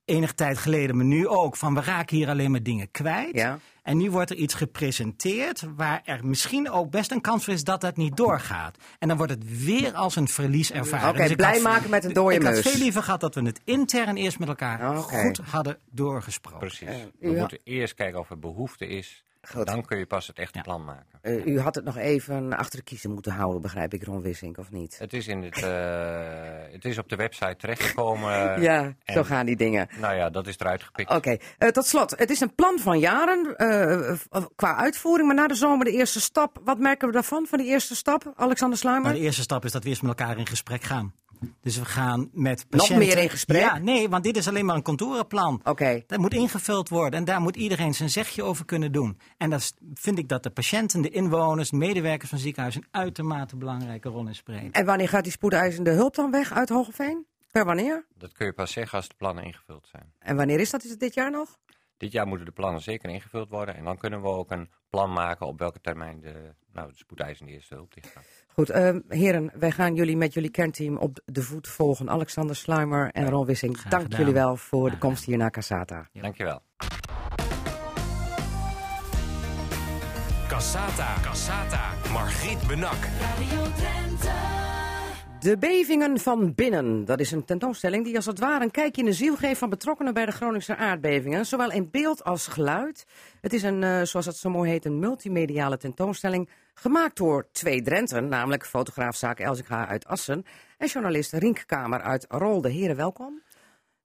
enige tijd geleden, maar nu ook, van we raken hier alleen maar dingen kwijt. Ja. En nu wordt er iets gepresenteerd waar er misschien ook best een kans voor is dat dat niet doorgaat. En dan wordt het weer als een verlies ervaren. Oké, Dus ik blij had- maken met een dode Ik had neus. veel liever gehad dat we het intern eerst met elkaar goed hadden doorgesproken. Precies. We moeten eerst kijken of er behoefte is. Goed. Dan kun je pas het echte Ja. plan maken. Eh, u had het nog even achter de kiezen moeten houden, begrijp ik, Ron Wissink, of niet? Het is, in het, eh, [LAUGHS] het is op de website terechtgekomen. [LAUGHS] ja, zo en- gaan die dingen. Nou ja, dat is eruit gepikt. Oké, eh, tot slot. Het is een plan van jaren eh, qua uitvoering, maar na de zomer de eerste stap. Wat merken we daarvan, van die eerste stap, Alexander Sluimer? De eerste stap is dat we eerst met elkaar in gesprek gaan. Dus we gaan met Nog patiënten... meer in gesprek? Ja, nee, want dit is alleen maar een contourenplan. Oké, Dat moet ingevuld worden en daar moet iedereen zijn zegje over kunnen doen. En dat vind ik dat de patiënten, de inwoners, de medewerkers van ziekenhuizen een uitermate belangrijke rol in spelen. en wanneer gaat die spoedeisende hulp dan weg uit Hogeveen? Per wanneer? Dat kun je pas zeggen als de plannen ingevuld zijn. En wanneer is dat? Is het dit jaar nog? Dit jaar moeten de plannen zeker ingevuld worden. En dan kunnen we ook een plan maken op welke termijn de, nou, de spoedeisende eerste hulp dicht gaat. Goed, eh, heren, wij gaan jullie met jullie kernteam op de voet volgen. Alexander Sluimer en Ron Wissing, Graag dank gedaan. jullie wel voor de komst hier naar Casata. Ja. Dankjewel. Cassata. Cassata. Margriet Benak. De bevingen van binnen. Dat is een tentoonstelling die als het ware een kijkje in de ziel geeft van betrokkenen bij de Groningse aardbevingen. Zowel in beeld als geluid. Het is een, eh, zoals het zo mooi heet, een multimediale tentoonstelling. Gemaakt door twee Drenten, namelijk fotograaf Zaak Elzinga uit Assen en journalist Rink Kamer uit Rolde. Heren, welkom.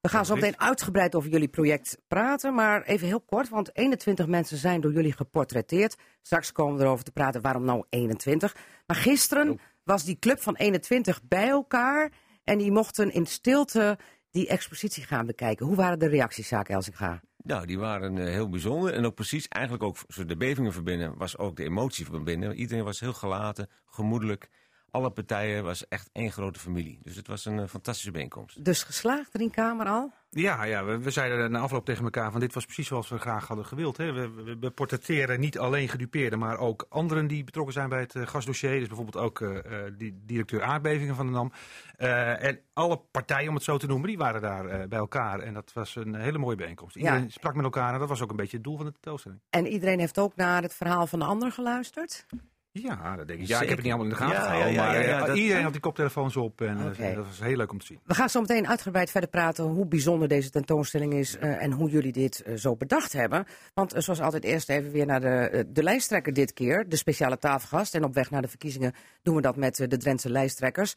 We gaan zo meteen uitgebreid over jullie project praten, maar even heel kort, want 21 mensen zijn door jullie geportretteerd. Straks komen we erover te praten waarom nou 21. Maar gisteren was die club van 21 bij elkaar en die mochten in stilte die expositie gaan bekijken. Hoe waren de reacties, Zaak Elzinga? Nou, die waren eh, heel bijzonder. En ook precies, eigenlijk ook de bevingen verbinden, was ook de emotie verbinden. Iedereen was heel gelaten, gemoedelijk. Alle partijen was echt één grote familie. Dus het was een eh, fantastische bijeenkomst. Dus geslaagd, Rink Kamer al? Ja, ja we, we zeiden na afloop tegen elkaar van dit was precies zoals we graag hadden gewild. Hè. We, we, we portretteren niet alleen gedupeerden, maar ook anderen die betrokken zijn bij het eh, gasdossier. Dus bijvoorbeeld ook eh, eh, die directeur aardbevingen van de NAM. Eh, en alle partijen, om het zo te noemen, die waren daar bij elkaar. En dat was een hele mooie bijeenkomst. Iedereen Ja. sprak met elkaar en dat was ook een beetje het doel van de tentoonstelling. En iedereen heeft ook naar het verhaal van de ander geluisterd? Ja, dat denk ik. Ja, ik heb het niet allemaal in de gaten Ja, gehouden, ja, ja, maar ja, eh, dat- iedereen had die koptelefoons op en eh, dat was heel leuk om te zien. We gaan zo meteen uitgebreid verder praten hoe bijzonder deze tentoonstelling is eh, en hoe jullie dit zo bedacht hebben. Want zoals altijd eerst even weer naar de, de lijsttrekker dit keer, de speciale tafelgast. En op weg naar de verkiezingen doen we dat met de Drentse lijsttrekkers.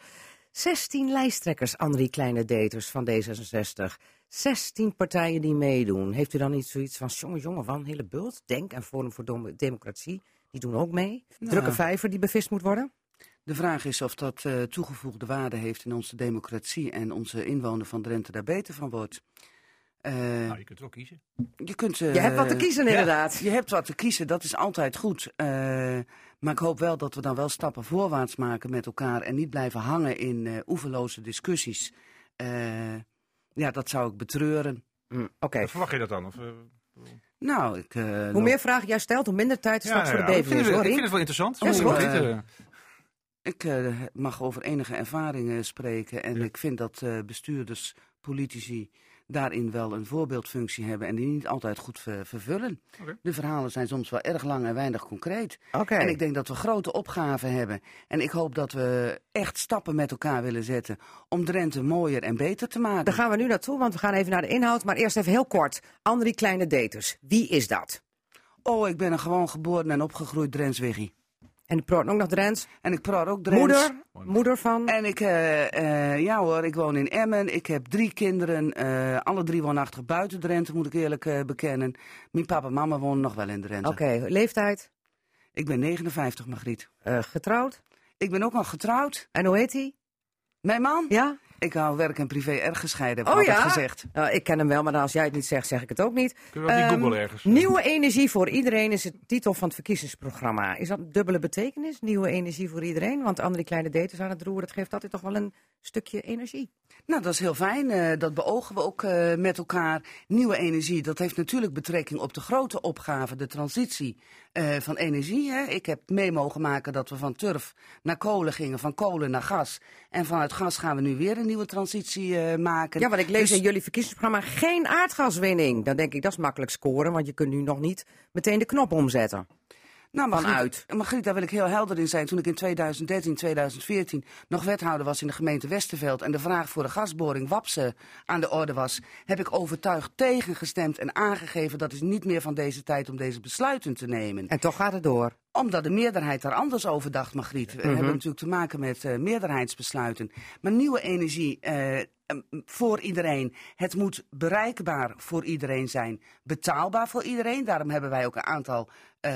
16 lijsttrekkers, Andrie Kleine Deters van D66. 16 partijen die meedoen. Heeft u dan niet zoiets van, jongen, jongen, van hele bult? Denk en Forum voor Democratie, die doen ook mee. Nou. Drukke vijver die bevist moet worden. De vraag is of dat eh, toegevoegde waarde heeft in onze democratie en onze inwoner van Drenthe daar beter van wordt. Eh, Nou, je kunt er ook kiezen. je, kunt, eh, Je hebt wat te kiezen ja, inderdaad. je hebt wat te kiezen, dat is altijd goed. Eh, maar ik hoop wel dat we dan wel stappen voorwaarts maken met elkaar en niet blijven hangen in eh oeverloze discussies. Eh, ja, dat zou ik betreuren. Hm, Oké. Verwacht je dat dan? Of, eh, Nou, ik... eh, Hoe nog- meer vragen jij stelt, hoe minder tijd er straks voor de ik, vind is, het, hoor. ik vind het wel interessant. Ja, is Om, goed. Ik eh, mag over enige ervaringen spreken en ik vind dat eh, bestuurders, politici daarin wel een voorbeeldfunctie hebben en die niet altijd goed ver- vervullen. De verhalen zijn soms wel erg lang en weinig concreet. En ik denk dat we grote opgaven hebben. En ik hoop dat we echt stappen met elkaar willen zetten om Drenthe mooier en beter te maken. Daar gaan we nu naartoe, want we gaan even naar de inhoud. Maar eerst even heel kort. Andrie Kleine Deters. Wie is dat? Oh, ik ben een gewoon geboren en opgegroeid Drents Wiggy. En ik praat ook nog Drents. En ik praat ook Drents. Moeder, moeder van... En ik, eh, eh, ja hoor, ik woon in Emmen. Ik heb drie kinderen. eh, alle drie woonachtig buiten Drenthe, moet ik eerlijk eh, bekennen. Mijn papa en mama wonen nog wel in Drenthe. Oké, leeftijd, Ik ben 59, Margriet. eh, getrouwd. Ik ben ook nog getrouwd. En hoe heet hij? Mijn man? Ja? Ik hou werk en privé erg gescheiden, heb Oh ik altijd ja? gezegd. Nou, ik ken hem wel, maar als jij het niet zegt, zeg ik het ook niet. Kunnen we dat niet Ehm, googlen ergens? Nieuwe energie voor iedereen is het titel van het verkiezingsprogramma. Is dat een dubbele betekenis? Nieuwe energie voor iedereen? Want Andrie Kleine Deters aan het roer, dat geeft altijd toch wel een stukje energie. Nou, dat is heel fijn. eh, dat beogen we ook eh, met elkaar. Nieuwe energie, dat heeft natuurlijk betrekking op de grote opgave, de transitie eh, van energie. Hè. Ik heb mee mogen maken dat we van turf naar kolen gingen, van kolen naar gas. En vanuit gas gaan we nu weer een nieuwe transitie eh, maken. Ja, want ik lees Dus- in jullie verkiezingsprogramma geen aardgaswinning. Dan denk ik, dat is makkelijk scoren, want je kunt nu nog niet meteen de knop omzetten. Nou, Margriet, vanuit. Margriet, daar wil ik heel helder in zijn. Toen ik in 2013, 2014 nog wethouder was in de gemeente Westerveld... en de vraag voor de gasboring Wapse aan de orde was... heb ik overtuigd tegengestemd en aangegeven... dat is niet meer van deze tijd om deze besluiten te nemen. En toch gaat het door. Omdat de meerderheid daar anders over dacht, Margriet. We hebben natuurlijk te maken met eh, meerderheidsbesluiten. Maar nieuwe energie eh, voor iedereen. Het moet bereikbaar voor iedereen zijn. Betaalbaar voor iedereen. Daarom hebben wij ook een aantal eh,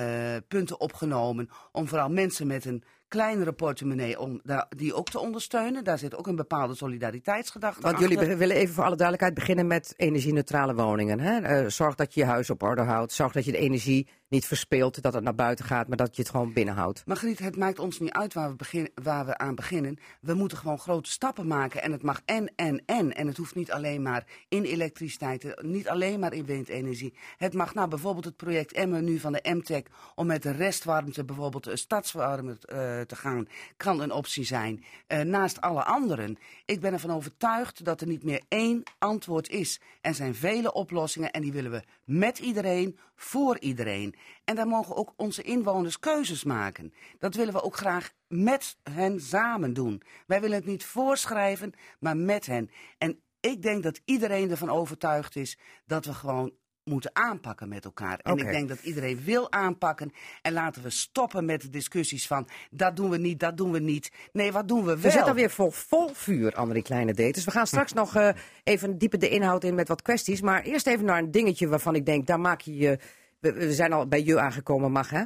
punten opgenomen. Om vooral mensen met een kleinere portemonnee om die ook te ondersteunen. Daar zit ook een bepaalde solidariteitsgedachte Want achter. jullie willen even voor alle duidelijkheid beginnen met energie-neutrale woningen. Hè? Zorg dat je je huis op orde houdt. Zorg dat je de energie niet verspeelt, dat het naar buiten gaat, maar dat je het gewoon binnenhoudt. Margriet, het maakt ons niet uit waar we, begin, waar we aan beginnen. We moeten gewoon grote stappen maken. En het mag en, en, en. En het hoeft niet alleen maar in elektriciteit, niet alleen maar in windenergie. Het mag nou bijvoorbeeld het project Emmen nu van de MTEC... om met de restwarmte bijvoorbeeld eh, stadswarmte eh, te gaan... kan een optie zijn, eh, naast alle anderen. Ik ben ervan overtuigd dat er niet meer één antwoord is. Er zijn vele oplossingen en die willen we met iedereen, voor iedereen. En daar mogen ook onze inwoners keuzes maken. Dat willen we ook graag met hen samen doen. Wij willen het niet voorschrijven, maar met hen. En ik denk dat iedereen ervan overtuigd is dat we gewoon moeten aanpakken met elkaar. En ik denk dat iedereen wil aanpakken. En laten we stoppen met de discussies van dat doen we niet, dat doen we niet. Nee, wat doen we wel? We zitten alweer vol, vol vuur, Andrie Kleine Deters. We gaan straks [LAUGHS] nog eh, even dieper de inhoud in met wat kwesties. Maar eerst even naar een dingetje waarvan ik denk, daar maak je je... We, we zijn al bij je aangekomen, mag hè?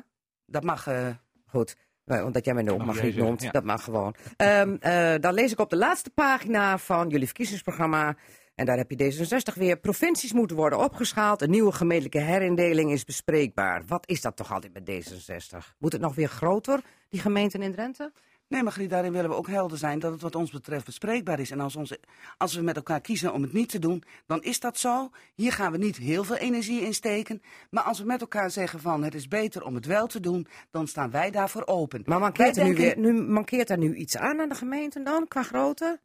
Dat mag... eh, Goed. Omdat jij mij de Mag niet noemt. ja. Dat mag gewoon. Ehm, eh, dan lees ik op de laatste pagina van jullie verkiezingsprogramma. En daar heb je D66 weer. Provincies moeten worden opgeschaald. Een nieuwe gemeentelijke herindeling is bespreekbaar. Wat is dat toch altijd met D66? Moet het nog weer groter, die gemeenten in Drenthe? Nee, Margriet, daarin willen we ook helder zijn dat het wat ons betreft bespreekbaar is. En als, onze, als we met elkaar kiezen om het niet te doen, dan is dat zo. Hier gaan we niet heel veel energie in steken. Maar als we met elkaar zeggen van het is beter om het wel te doen, dan staan wij daarvoor open. Maar mankeert er, nu weer, nu mankeert er nu iets aan aan de gemeenten dan, qua grootte?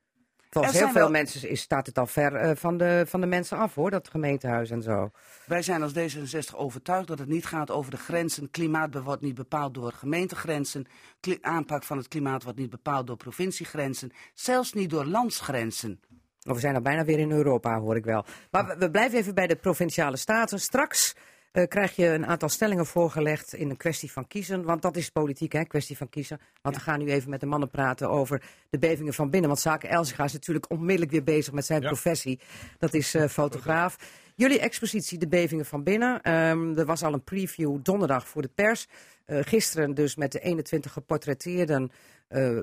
Volgens heel veel wel- mensen is, staat het al ver eh, van, de, van de mensen af, hoor, dat gemeentehuis en zo. Wij zijn als D66 overtuigd dat het niet gaat over de grenzen. Klimaat wordt niet bepaald door gemeentegrenzen. Kli- aanpak van het klimaat wordt niet bepaald door provinciegrenzen. Zelfs niet door landsgrenzen. Of we zijn al bijna weer in Europa, hoor ik wel. Maar we, we blijven even bij de provinciale staten. Straks eh, krijg je een aantal stellingen voorgelegd in een kwestie van kiezen. Want dat is politiek, hè, kwestie van kiezen. Want we gaan nu even met de mannen praten over de bevingen van binnen. Want Zaken Elsiga is natuurlijk onmiddellijk weer bezig met zijn Ja. professie. Dat is eh, fotograaf. Jullie expositie, de bevingen van binnen. Ehm, er was al een preview donderdag voor de pers. Eh, gisteren dus met de 21 geportretteerden eh,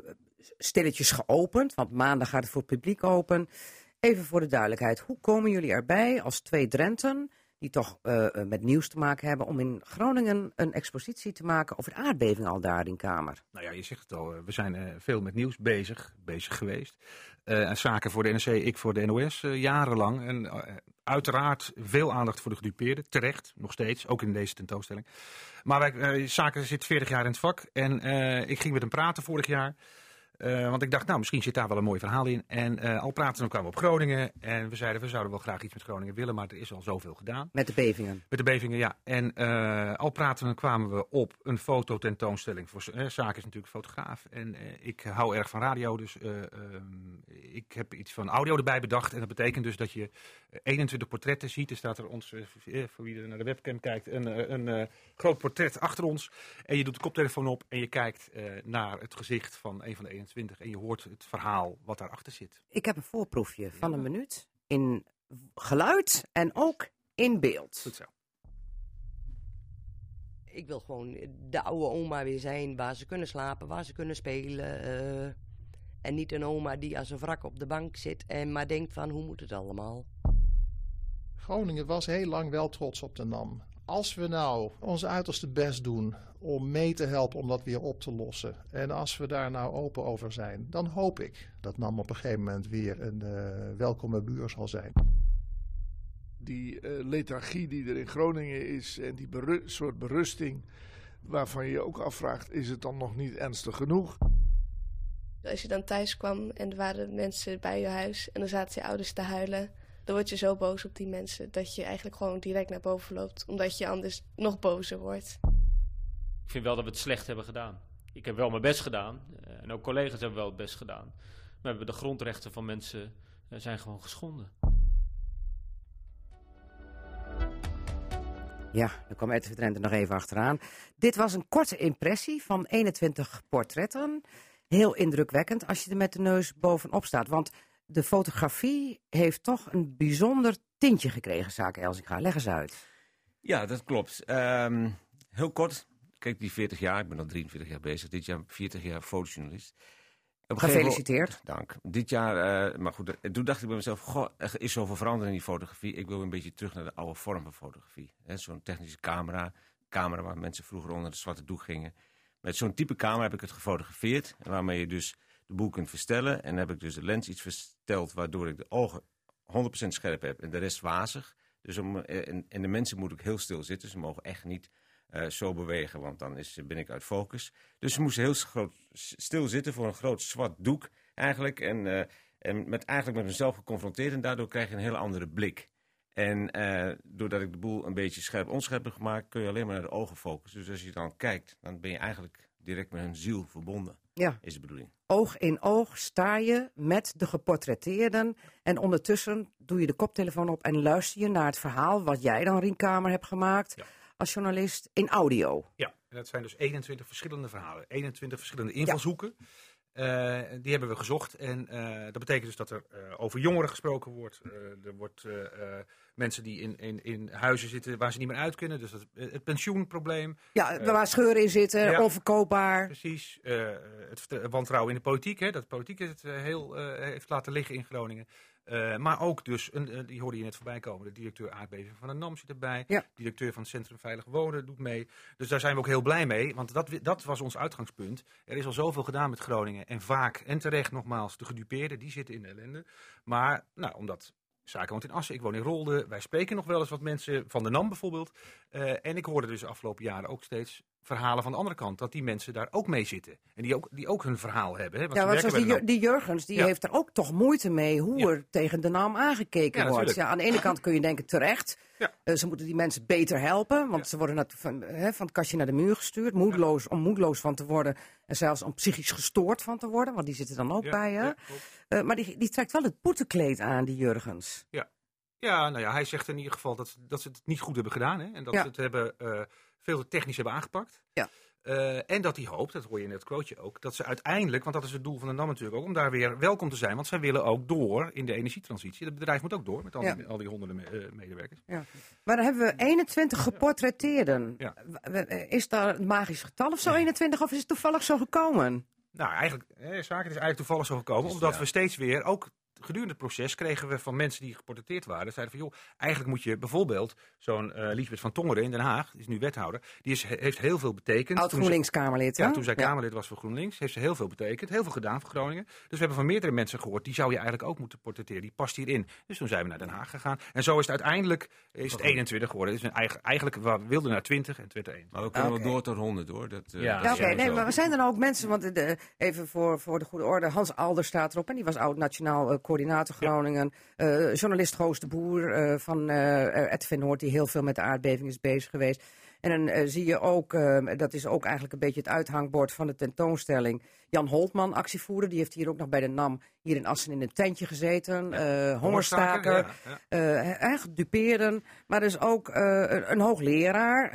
stilletjes geopend. Want maandag gaat het voor het publiek open. Even voor de duidelijkheid, hoe komen jullie erbij als twee Drenten die toch eh, eh, met nieuws te maken hebben, om in Groningen een expositie te maken over de aardbeving al daar in Kamer. Nou ja, je zegt het al, eh, we zijn veel met nieuws bezig, bezig geweest. En zaken voor de NRC, ik voor de NOS, jarenlang. En uiteraard veel aandacht voor de gedupeerden, terecht, nog steeds, ook in deze tentoonstelling. Maar wij, zaken zit 40 jaar in het vak en ik ging met hem praten vorig jaar. Eh, want ik dacht, nou, misschien zit daar wel een mooi verhaal in. En eh, al praten we kwamen we op Groningen. En we zeiden, we zouden wel graag iets met Groningen willen, maar er is al zoveel gedaan. Met de bevingen. Met de bevingen, ja. En eh, al praten we, kwamen we op een fototentoonstelling. Voor Zaak is natuurlijk fotograaf. En ik hou erg van radio, dus eh, ehm, ik heb iets van audio erbij bedacht. En dat betekent dus dat je 21 portretten ziet. Er staat er ons, eh, voor wie er naar de webcam kijkt, een, eh, een eh, groot portret achter ons. En je doet de koptelefoon op en je kijkt eh, naar het gezicht van een van de 21. En je hoort het verhaal wat daarachter zit. Ik heb een voorproefje van een minuut in geluid en ook in beeld. Goed zo. Ik wil gewoon de oude oma weer zijn waar ze kunnen slapen, waar ze kunnen spelen. eh, en niet een oma die als een wrak op de bank zit en maar denkt van hoe moet het allemaal. Groningen was heel lang wel trots op de NAM. Als we nou ons uiterste best doen om mee te helpen om dat weer op te lossen. En als we daar nou open over zijn, dan hoop ik dat NAM op een gegeven moment weer een eh, welkome buur zal zijn. die eh, lethargie die er in Groningen is en die beru- soort berusting waarvan je je ook afvraagt, is het dan nog niet ernstig genoeg? Als je dan thuis kwam en er waren mensen bij je huis en dan zaten je ouders te huilen, dan word je zo boos op die mensen dat je eigenlijk gewoon direct naar boven loopt, omdat je anders nog bozer wordt. Ik vind wel dat we het slecht hebben gedaan. Ik heb wel mijn best gedaan eh, en ook collega's hebben wel het best gedaan. Maar we hebben de grondrechten van mensen eh, zijn gewoon geschonden. Ja, daar kwam Edwin Drenthe nog even achteraan. Dit was een korte impressie van 21 portretten. Heel indrukwekkend als je er met de neus bovenop staat. Want de fotografie heeft toch een bijzonder tintje gekregen, zaken Elsinga. Leg eens uit. Ja, dat klopt. Ehm, heel kort. Kijk, die 40 jaar, ik ben al 43 jaar bezig. Dit jaar 40 jaar fotojournalist. Gefeliciteerd. Dank. Dit jaar, eh, maar goed, eh, toen dacht ik bij mezelf, goh, er is zoveel veranderd in die fotografie. Ik wil een beetje terug naar de oude vorm van fotografie. Zo'n technische camera, camera waar mensen vroeger onder de zwarte doek gingen. Met zo'n type camera heb ik het gefotografeerd. Waarmee je dus de boel kunt verstellen. En heb ik dus de lens iets versteld, waardoor ik de ogen 100% scherp heb en de rest wazig. Dus om, eh, en, en de mensen moeten ook heel stil zitten. Ze mogen echt niet eh, zo bewegen, want dan is, ben ik uit focus. Dus ze moesten heel groot, stil zitten voor een groot zwart doek eigenlijk. En, eh, en met, eigenlijk met mezelf geconfronteerd. En daardoor krijg je een hele andere blik. En eh, doordat ik de boel een beetje scherp onscherp heb gemaakt, kun je alleen maar naar de ogen focussen. Dus als je dan kijkt, dan ben je eigenlijk direct met hun ziel verbonden. Ja. Is de bedoeling. Oog in oog sta je met de geportretteerden. En ondertussen doe je de koptelefoon op en luister je naar het verhaal wat jij dan, Rienkamer, hebt gemaakt als journalist in audio. Ja, en dat zijn dus 21 verschillende verhalen, 21 verschillende invalshoeken. Eh, die hebben we gezocht. En eh, dat betekent dus dat er eh, over jongeren gesproken wordt. Eh, er wordt eh, eh, mensen die in, in, in huizen zitten waar ze niet meer uit kunnen. Dus dat, het pensioenprobleem. Ja, Eh, waar scheuren in zitten, ja. onverkoopbaar. Precies. eh, het wantrouwen in de politiek. Hè, dat de politiek het eh, heel eh, heeft laten liggen in Groningen. Eh, maar ook dus, een, eh, die hoorde je net voorbij komen, de directeur aardbeving van de NAM zit erbij. Ja. directeur van het Centrum Veilig Wonen doet mee. Dus daar zijn we ook heel blij mee, want dat, dat was ons uitgangspunt. Er is al zoveel gedaan met Groningen. En vaak, en terecht nogmaals, de gedupeerden, die zitten in de ellende. Maar, nou, omdat... Zaken woont in Assen, ik woon in Rolde. Wij spreken nog wel eens wat mensen van de NAM bijvoorbeeld. Eh, en ik hoorde dus de afgelopen jaren ook steeds verhalen van de andere kant. Dat die mensen daar ook mee zitten. En die ook, die ook hun verhaal hebben. Hè, want Ja, want zoals die, die Jurgens, die Ja. heeft er ook toch moeite mee hoe er tegen de naam aangekeken Ja, wordt. Ja, aan de ene kant kun je denken terecht. Ja. Eh, ze moeten die mensen beter helpen, want ze worden nat- van, hè, van het kastje naar de muur gestuurd. Moedeloos, om moedeloos van te worden en zelfs om psychisch gestoord van te worden, want die zitten dan ook bij je. Eh, maar die, die trekt wel het boetekleed aan, die Jurgens. Ja. ja, nou ja, hij zegt in ieder geval dat, dat ze het niet goed hebben gedaan. Hè? En dat ze het hebben, eh, veel te technisch hebben aangepakt. Ja. Eh, en dat hij hoopt, dat hoor je in het quoteje ook, dat ze uiteindelijk, want dat is het doel van de NAM natuurlijk ook, om daar weer welkom te zijn. Want zij willen ook door in de energietransitie. Het bedrijf moet ook door met al, die, Ja. al die honderden me- eh, medewerkers. Ja. Maar dan hebben we 21 geportretteerden. Ja. W- Is dat een magisch getal of zo, 21, of is het toevallig zo gekomen? Nou, eigenlijk, eh, zaken is eigenlijk toevallig zo gekomen, omdat we steeds weer ook gedurende het proces kregen we van mensen die geportretteerd waren, zeiden van joh, eigenlijk moet je bijvoorbeeld zo'n eh Liesbeth van Tongeren in Den Haag, die is nu wethouder, die is, heeft heel veel betekend. Oud Toen ze- GroenLinks-Kamerlid, Ja, toen zij Ja. Kamerlid was voor GroenLinks, heeft ze heel veel betekend, heel veel gedaan voor Groningen. Dus we hebben van meerdere mensen gehoord, die zou je eigenlijk ook moeten portretteren, die past hierin. Dus toen zijn we naar Den Haag gegaan. En zo is het uiteindelijk is het 21 geworden. Het is een eigen, eigenlijk, we wilden naar 20 en 2021. Maar we kunnen wel door tot 100 hoor. Dat, eh, Ja, oké. Nee, maar zijn er nou ook mensen, want de, even voor, voor de goede orde, Hans Alder staat erop en die was oud-nationaal eh, coördinator Groningen. Eh, journalist Goos de Boer eh, van eh Edwin Noord, die heel veel met de aardbeving is bezig geweest. En dan zie je ook, dat is ook eigenlijk een beetje het uithangbord van de tentoonstelling. Jan Holtman, actievoerder, die heeft hier ook nog bij de NAM hier in Assen in een tentje gezeten. Hongerstaker, ja, ja. eh, eh, gedupeerden. Maar dus ook eh, een, hoogleraar,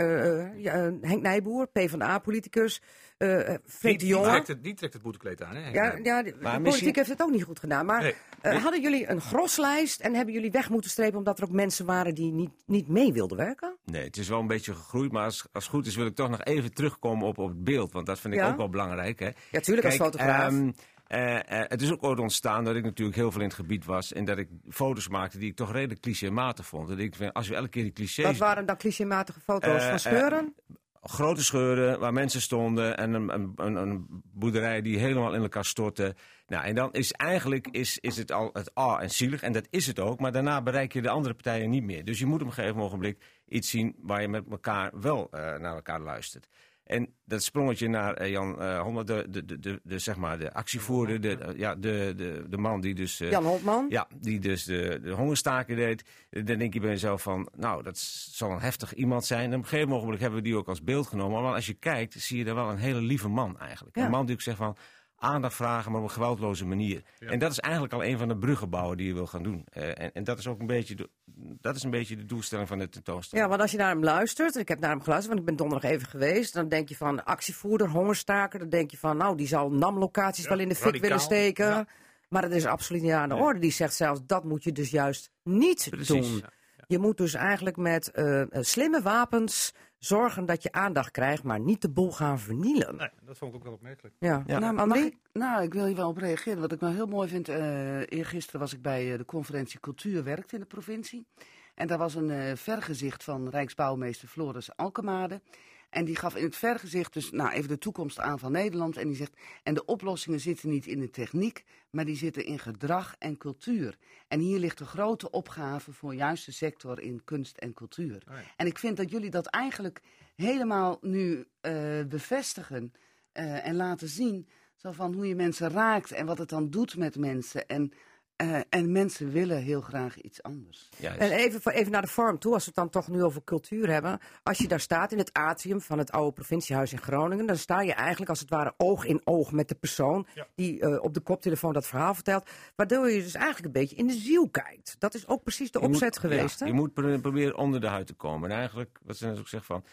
Henk Nijboer, PvdA-politicus. Eh Freek Die, trekt het, die trekt het boetekleed aan. Hè, Ja, ja, de, de politiek misschien- heeft het ook niet goed gedaan. Maar Nee. eh, hadden jullie een groslijst en hebben jullie weg moeten strepen omdat er ook mensen waren die niet, niet mee wilden werken? Nee, het is wel een beetje gegroeid, maar als, als het goed is wil ik toch nog even terugkomen op, op het beeld. Want dat vind ik Ja? ook wel belangrijk. Hè. Ja, tuurlijk als fotograaf. ehm, eh, eh, het is ook ooit ontstaan dat ik natuurlijk heel veel in het gebied was. En dat ik foto's maakte die ik toch redelijk clichématig vond. En ik vind, als we elke keer die clichés... Wat waren dan clichématige foto's Eh, van scheuren? Grote scheuren waar mensen stonden en een, een, een, boerderij die helemaal in elkaar stortte. Nou, en dan is eigenlijk is, is het al het A en zielig, en dat is het ook, maar daarna bereik je de andere partijen niet meer. Dus je moet op een gegeven ogenblik iets zien waar je met elkaar wel eh, naar elkaar luistert. En dat sprongetje naar eh, Jan uh, Hommel, de, de, de, de, de, zeg maar de actievoerder, de, ja, de, de, de man die dus... eh, Jan Holtman? ja, die dus de, de hongerstaken deed. Dan denk je bij jezelf van, nou, dat zal een heftig iemand zijn. En op een gegeven moment hebben we die ook als beeld genomen. Maar als je kijkt, zie je er wel een hele lieve man eigenlijk. Ja. Een man die ook zegt van, aandacht vragen, maar op een geweldloze manier. En dat is eigenlijk al een van de bruggenbouwen die je wil gaan doen. Eh, en, en dat is ook een beetje de, dat is een beetje de doelstelling van de tentoonstelling. Ja, want als je naar hem luistert, ik heb naar hem geluisterd, want ik ben donderdag even geweest, dan denk je van actievoerder, hongerstaker, dan denk je van, nou, die zal NAM-locaties wel in de fik radicaal, willen steken. ja. Maar dat is absoluut niet aan de orde. Die zegt zelfs, dat moet je dus juist niet Precies. doen. Je moet dus eigenlijk met eh, eh, slimme wapens zorgen dat je aandacht krijgt, maar niet de boel gaan vernielen. Nee, dat vond ik ook wel opmerkelijk. Ja. Ja. Nou, mag André? ik, nou, ik wil hier wel op reageren. Wat ik wel heel mooi vind. eh eergisteren was ik bij de conferentie Cultuur Werkt in de provincie. En daar was een eh, vergezicht van Rijksbouwmeester Floris Alkemade. En die gaf in het vergezicht dus nou, even de toekomst aan van Nederland. En die zegt, en de oplossingen zitten niet in de techniek, maar die zitten in gedrag en cultuur. En hier ligt een grote opgave voor juist de sector in kunst en cultuur. Oh ja. En ik vind dat jullie dat eigenlijk helemaal nu eh, bevestigen eh, en laten zien. Zo van hoe je mensen raakt en wat het dan doet met mensen. En, eh, en mensen willen heel graag iets anders. Juist. En even, voor- even naar de vorm toe, als we het dan toch nu over cultuur hebben. Als je daar staat in het atrium van het oude provinciehuis in Groningen, dan sta je eigenlijk als het ware oog in oog met de persoon die eh, op de koptelefoon dat verhaal vertelt. Waardoor je dus eigenlijk een beetje in de ziel kijkt. Dat is ook precies de Je moet- opzet geweest. ja? Je moet pro- proberen onder de huid te komen. En eigenlijk, wat ze net ook zegt van...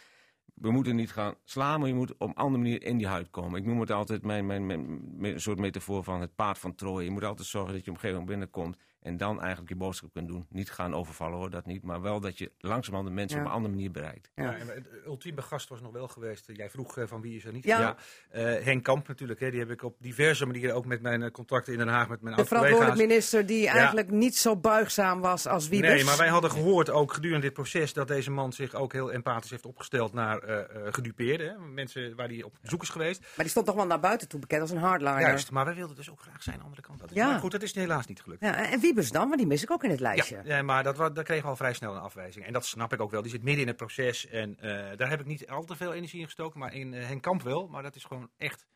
We moeten niet gaan slaan, maar je moet op een andere manier in die huid komen. Ik noem het altijd mijn, mijn, soort metafoor van het paard van Troje. Je moet altijd zorgen dat je op een gegeven moment binnenkomt en dan eigenlijk je boodschap kunt doen. Niet gaan overvallen hoor, dat niet. Maar wel dat je langzamerhand de mensen Ja. op een andere manier bereikt. Ja. Ja. en de ultieme gast was nog wel geweest. Jij vroeg eh, van wie is er niet. Ja. Eh, Henk Kamp natuurlijk. Hè, die heb ik op diverse manieren ook met mijn eh, contracten in Den Haag met mijn De oud-collega's. verantwoordelijk minister die eigenlijk niet zo buigzaam was als Wiebes. Nee, maar wij hadden gehoord ook gedurende dit proces dat deze man zich ook heel empathisch heeft opgesteld naar eh eh, gedupeerden. Hè, mensen waar hij op bezoek is geweest. Maar die stond toch wel naar buiten toe bekend als een hardliner. Juist, maar wij wilden dus ook graag zijn andere kant. Dat is, Ja. Maar goed, dat is helaas niet gelukt. Ja, en Wiebes dan? Want die mis ik ook in het lijstje. Ja, maar dat, we al vrij snel een afwijzing. En dat snap ik ook wel. Die zit midden in het proces. En eh, daar heb ik niet al te veel energie in gestoken. Maar in Henk Kamp wel. Maar dat is gewoon echt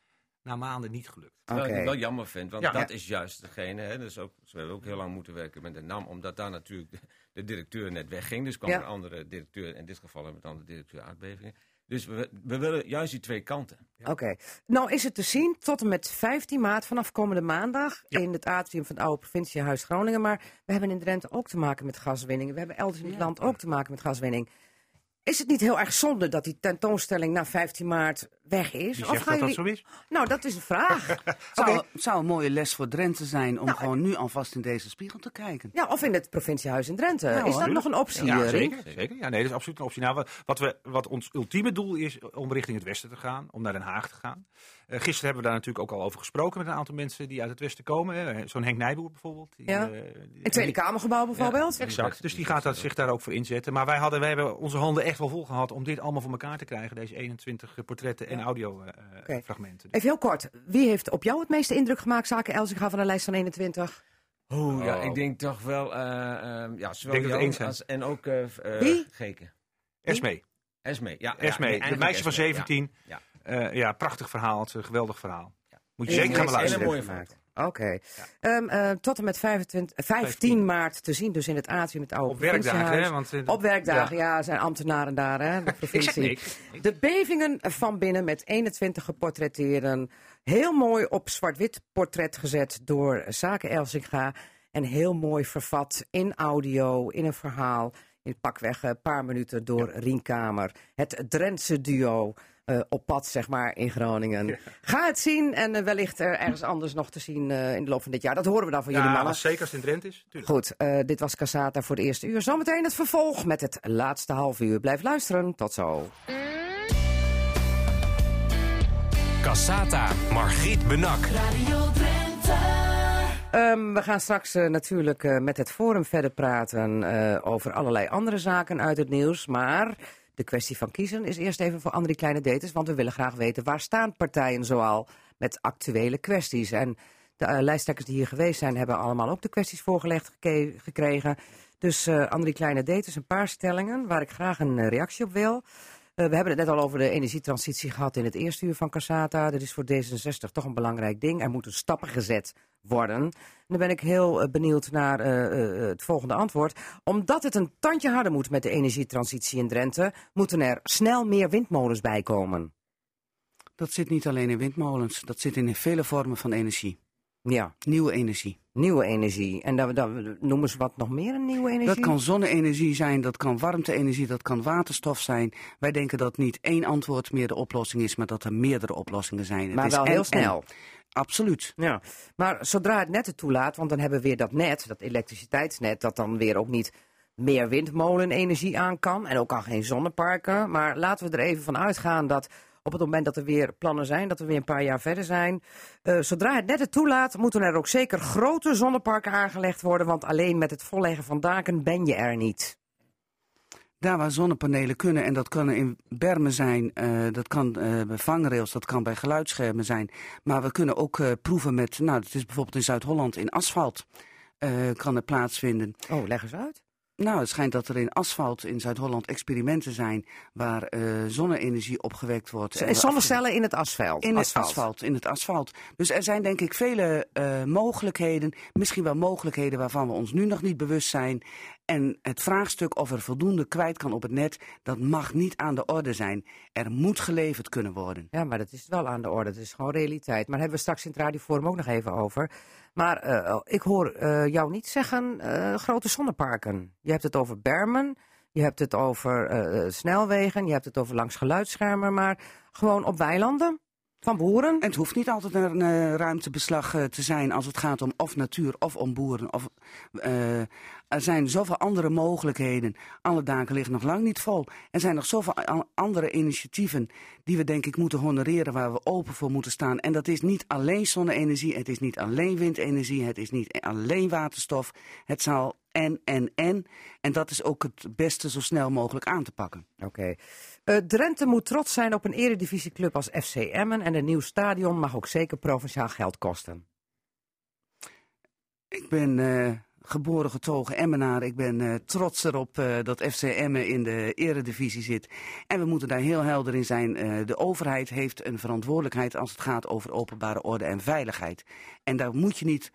na maanden niet gelukt. Terwijl ik Oké. het wel jammer vind, want Ja. dat Ja. is juist degene. Hè, dus ook, we hebben ook heel lang moeten werken met de NAM, omdat daar natuurlijk de, de directeur net wegging. Dus kwam Ja. er een andere directeur, in dit geval hebben we dan de directeur aardbevingen. Dus we, we willen juist die twee kanten. Oké. Nou is het te zien tot en met 15 maart vanaf komende maandag in het atrium van het oude provinciehuis Groningen. Maar we hebben in Drenthe ook te maken met gaswinning. We hebben elders in het land ook te maken met gaswinning. Is het niet heel erg zonde dat die tentoonstelling na 15 maart weg is? Wie of gaan dat dat jullie... zo is? Nou, dat is een vraag. [LAUGHS] Het zou, zou een mooie les voor Drenthe zijn om Nou, gewoon nu alvast in deze spiegel te kijken. Ja, of in het provinciehuis in Drenthe. Ja, is dat nog een optie, Ja, eh, zeker, zeker. Ja, nee, dat is absoluut een optie. Nou, wat, we, wat ons ultieme doel is om richting het westen te gaan, om naar Den Haag te gaan. Eh, gisteren hebben we daar natuurlijk ook al over gesproken met een aantal mensen die uit het westen komen. hè. Zo'n Henk Nijboer bijvoorbeeld. Die, Ja. eh, Het Tweede Kamergebouw bijvoorbeeld? Exact. Dus die gaat dat, zich daar ook voor inzetten. Maar wij, hadden, wij hebben onze handen echt wel vol gehad om dit allemaal voor elkaar te krijgen. Deze 21 portretten en audiofragmenten. Even heel kort. Wie heeft op jou het meeste indruk gemaakt, zaken Elsinga van de lijst van 21? Oeh, ja, Oh. ik denk toch wel, eh, ehm, ja, zowel denk dat we Jan als, en ook eh eh, Wie? Geke. Esmee. Esmee, ja. Esmee, ja, de meisje van Esmee, ja. 17. Ja. Eh, ja, prachtig verhaal. Het is een geweldig verhaal. Moet je zeker gaan heeft beluisteren. Hele mooie. Oké. Ehm, eh, tot en met 25, eh, 15 maart te zien, dus in het atrium, het oude Op werkdagen, hè? Want, eh, Op werkdagen, ja, zijn ambtenaren daar, hè, de [LAUGHS] Ik provincie. zeg niks. De bevingen van binnen met 21 geportretteerden. Heel mooi op zwart-wit portret gezet door Zaken Elsinga. En heel mooi vervat in audio, in een verhaal. In pakweg een paar minuten door Rienkamer. Het Drentse duo. Eh, op pad, zeg maar, in Groningen. Ga het zien en eh, wellicht er ergens anders nog te zien eh, in de loop van dit jaar. Dat horen we dan van jullie Ja, mannen. zeker als het in Drenthe is. Tuurlijk. Goed, eh, dit was Casata voor de eerste uur. Zometeen het vervolg met het laatste half uur. Blijf luisteren. Tot zo. Cassata, Margriet Benak. Radio Drenthe. Ehm, we gaan straks eh, natuurlijk eh, met het Forum verder praten eh, over allerlei andere zaken uit het nieuws. Maar de kwestie van kiezen is eerst even voor Andrie Kleine Deters. Want we willen graag weten waar staan partijen zoal met actuele kwesties. En de eh, lijsttrekkers die hier geweest zijn hebben allemaal ook de kwesties voorgelegd gekregen. Dus eh Andrie Kleine Deters, een paar stellingen waar ik graag een eh, reactie op wil. Eh, we hebben het net al over de energietransitie gehad in het eerste uur van Cassata. Dat is voor D66 toch een belangrijk ding. Er moeten stappen gezet worden. En dan ben ik heel eh, benieuwd naar eh, het volgende antwoord. Omdat het een tandje harder moet met de energietransitie in Drenthe, moeten er snel meer windmolens bij komen. Dat zit niet alleen in windmolens, dat zit in vele vormen van energie. Ja, Nieuwe energie. Nieuwe energie. En dan, dan noemen ze wat nog meer een nieuwe energie? Dat kan zonne-energie zijn, dat kan warmte-energie, dat kan waterstof zijn. Wij denken dat niet één antwoord meer de oplossing is, maar dat er meerdere oplossingen zijn. Het Maar is wel en- heel snel. Absoluut. Ja, maar zodra het net het toelaat, want dan hebben we weer dat net, dat elektriciteitsnet, dat dan weer ook niet meer windmolenenergie aan kan en ook al geen zonneparken. Maar laten we er even van uitgaan dat op het moment dat er weer plannen zijn, dat we weer een paar jaar verder zijn, eh, zodra het net het toelaat, moeten er ook zeker grote zonneparken aangelegd worden, want alleen met het volleggen van daken ben je er niet. Daar waar zonnepanelen kunnen, en dat kan in bermen zijn, eh, dat kan eh, bij vangrails, dat kan bij geluidsschermen zijn. Maar we kunnen ook proeven met, nou, dat is bijvoorbeeld in Zuid-Holland, in asfalt kan het plaatsvinden. Oh, leg eens uit. Nou, het schijnt dat er in asfalt in Zuid-Holland experimenten zijn waar eh, zonne-energie opgewekt wordt. En Zonnecellen in het asfalt. In het asfalt. in het asfalt. Dus er zijn denk ik vele eh, mogelijkheden, misschien wel mogelijkheden waarvan we ons nu nog niet bewust zijn. En het vraagstuk of er voldoende kwijt kan op het net, dat mag niet aan de orde zijn. Er moet geleverd kunnen worden. Ja, maar dat is wel aan de orde. Het is gewoon realiteit. Maar daar hebben we straks in het radioforum ook nog even over. Maar eh, ik hoor eh, jou niet zeggen eh, grote zonneparken. Je hebt het over bermen, je hebt het over snelwegen, je hebt het over langs geluidsschermen, maar gewoon op weilanden van boeren. En het hoeft niet altijd een ruimtebeslag te zijn als het gaat om of natuur of om boeren. Of, er zijn zoveel andere mogelijkheden. Alle daken liggen nog lang niet vol. Er zijn nog zoveel andere initiatieven die we denk ik moeten honoreren, waar we open voor moeten staan. En dat is niet alleen zonne-energie, het is niet alleen windenergie, het is niet alleen waterstof. Het zal en, en, en. En dat is ook het beste zo snel mogelijk aan te pakken. Oké. Eh, Drenthe moet trots zijn op een eredivisieclub als FC Emmen en een nieuw stadion mag ook zeker provinciaal geld kosten. Ik ben eh, geboren getogen Emmenaar. Ik ben eh, trots erop eh, dat FC Emmen in de eredivisie zit. En we moeten daar heel helder in zijn. Eh, de overheid heeft een verantwoordelijkheid als het gaat over openbare orde en veiligheid. En daar moet je niet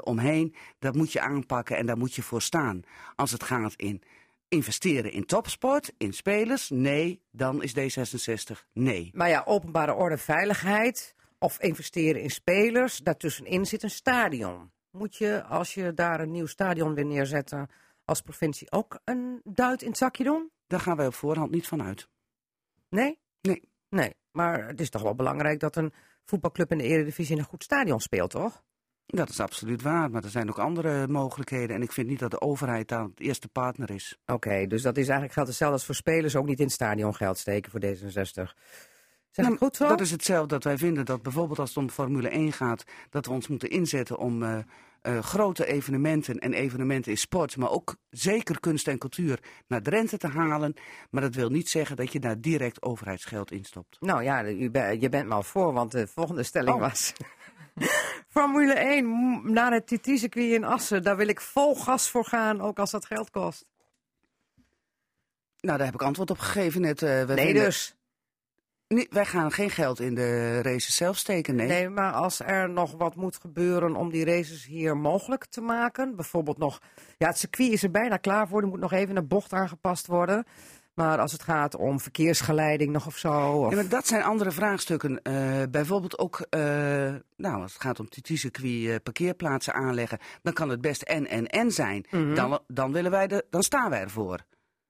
omheen. Dat moet je aanpakken en daar moet je voor staan. Als het gaat in investeren in topsport, in spelers, nee, dan is D66 nee. Maar ja, openbare orde, veiligheid of investeren in spelers, daartussenin zit een stadion. Moet je, als je daar een nieuw stadion wil neerzetten, als provincie ook een duit in het zakje doen? Daar gaan wij op voorhand niet van uit. Nee? Nee. Nee. Maar het is toch wel belangrijk dat een voetbalclub in de Eredivisie in een goed stadion speelt, toch? Dat is absoluut waar, maar er zijn ook andere mogelijkheden. En ik vind niet dat de overheid daar het eerste partner is. Oké, dus dat is eigenlijk geldt hetzelfde als voor spelers ook niet in het stadion geld steken voor D66. Zeg Nou, ik goed zo? Dat is hetzelfde dat wij vinden dat bijvoorbeeld als het om Formule 1 gaat, dat we ons moeten inzetten om eh, eh, grote evenementen en evenementen in sport, maar ook zeker kunst en cultuur naar Drenthe te halen. Maar dat wil niet zeggen dat je daar direct overheidsgeld in stopt. Nou ja, u je bent maar voor, want de volgende stelling Oh. was... [LAUGHS] Formule 1 m- naar het TT-circuit in Assen. Daar wil ik vol gas voor gaan, ook als dat geld kost. Nou, daar heb ik antwoord op gegeven net. eh, nee vinden- dus. Nee, wij gaan geen geld in de races zelf steken, nee. Nee, maar als er nog wat moet gebeuren om die races hier mogelijk te maken. Bijvoorbeeld nog... Ja, het circuit is er bijna klaar voor. Er moet nog even een bocht aangepast worden. Maar als het gaat om verkeersgeleiding nog of zo... Of... Ja, maar dat zijn andere vraagstukken. Eh, bijvoorbeeld ook, eh, nou, als het gaat om TT-circuit eh, parkeerplaatsen aanleggen, dan kan het best en en en zijn. Mhm. dan, dan, willen wij de, dan staan wij ervoor.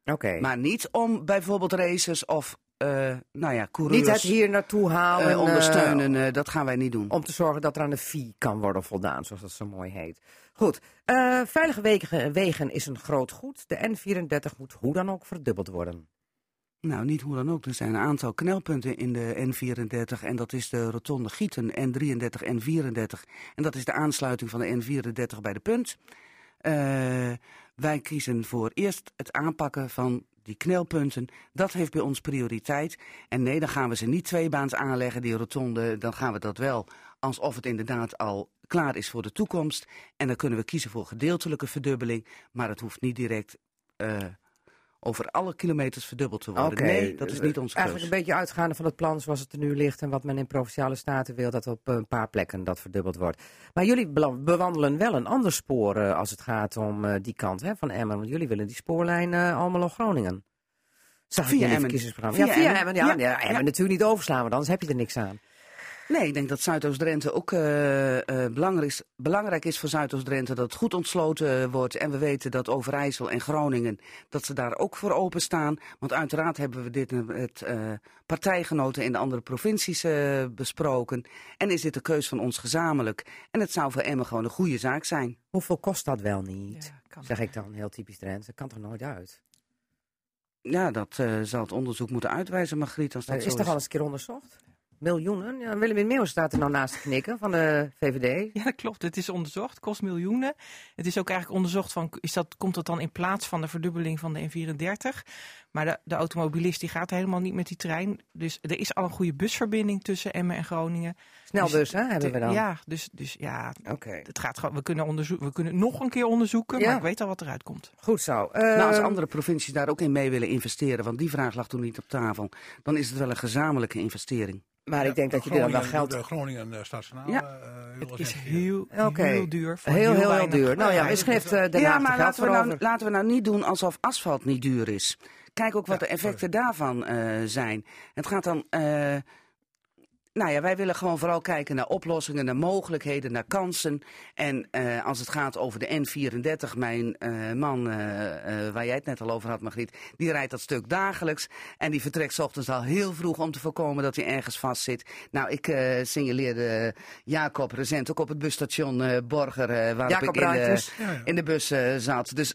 Oké. Maar niet om bijvoorbeeld races of, nou ja, coureurs Niet het hier naartoe halen. eh, eh, ondersteunen. eh, dat gaan wij niet doen. om te zorgen dat er aan de fee kan worden voldaan, zoals dat zo mooi heet. Goed, eh, veilige wegen, wegen is een groot goed. De N34 moet hoe dan ook verdubbeld worden. Nou, niet hoe dan ook. Er zijn een aantal knelpunten in de N34 en dat is de rotonde Gieten N33 en 34. En dat is de aansluiting van de N34 bij de punt. Eh, wij kiezen voor eerst het aanpakken van die knelpunten. Dat heeft bij ons prioriteit. En nee, dan gaan we ze niet tweebaans aanleggen, die rotonde. Dan gaan we dat wel alsof het inderdaad al klaar is voor de toekomst. En dan kunnen we kiezen voor gedeeltelijke verdubbeling. Maar het hoeft niet direct eh, over alle kilometers verdubbeld te worden. Nee, dat is niet onze keus. Eigenlijk een beetje uitgaande van het plan zoals het er nu ligt en wat men in provinciale staten wil, dat op een paar plekken dat verdubbeld wordt. Maar jullie bewandelen wel een ander spoor eh, als het gaat om eh, die kant hè, van Emmen, want jullie willen die spoorlijn eh Almelo-Groningen. Zag Via Emmen. Ja, Via Emmen. Ja, Ja, ja, Emmen ja. natuurlijk niet overslaan, want anders heb je er niks aan. Nee, ik denk dat Zuidoost-Drenthe ook eh, eh, belangrijk, is, belangrijk is voor Zuidoost-Drenthe. Dat het goed ontsloten eh, wordt. En we weten dat Overijssel en Groningen, dat ze daar ook voor openstaan. Want uiteraard hebben we dit met eh, partijgenoten in de andere provincies eh, besproken. En is dit de keus van ons gezamenlijk. En het zou voor Emmen gewoon een goede zaak zijn. Hoeveel kost dat wel niet? Ja. Zeg ik dan heel typisch Drenthe. Dat kan toch nooit uit? Ja, dat eh, zal het onderzoek moeten uitwijzen, Margriet, als dat zo is toch al eens een keer onderzocht? Miljoenen? Ja, Willem Meeuwen staat er nou naast te knikken van de VVD. [LAUGHS] Ja, dat klopt. Het is onderzocht, kost miljoenen. Het is ook eigenlijk onderzocht van, is dat, komt dat dan in plaats van de verdubbeling van de N34? Maar de, de automobilist die gaat helemaal niet met die trein. Dus er is al een goede busverbinding tussen Emmen en Groningen. Snelbus, hè, hebben we dan? Ja, dus, dus ja, Oké. het gaat gewoon, we, kunnen onderzoeken, we kunnen het nog een keer onderzoeken, Ja. maar ik weet al wat eruit komt. Goed zo. Nou, als Eh, andere provincies daar ook in mee willen investeren, want die vraag lag toen niet op tafel, dan is het wel een gezamenlijke investering. Maar ik denk dat jullie dan wel geld... De Groningen uh, Stadskanaal. Ja. eh, Het heel is heel, Oké. heel duur. voor Heel, heel, duur. Nou ja, Ja, misschien dat heeft is- eh, Den ja, er maar geld laten voor we, nou, laten we nou niet doen alsof asfalt niet duur is. Kijk ook wat Ja, de effecten daarvan eh, zijn. Het gaat dan. Nou ja, wij willen gewoon vooral kijken naar oplossingen, naar mogelijkheden, naar kansen. En eh, als het gaat over de N34, mijn eh, man, eh, waar jij het net al over had, Margriet, die rijdt dat stuk dagelijks. En die vertrekt 's ochtends al heel vroeg om te voorkomen dat hij ergens vastzit. Nou, ik signaleerde Jacob recent ook op het busstation Borger, Jacob ik in de, in de bus zat. Dus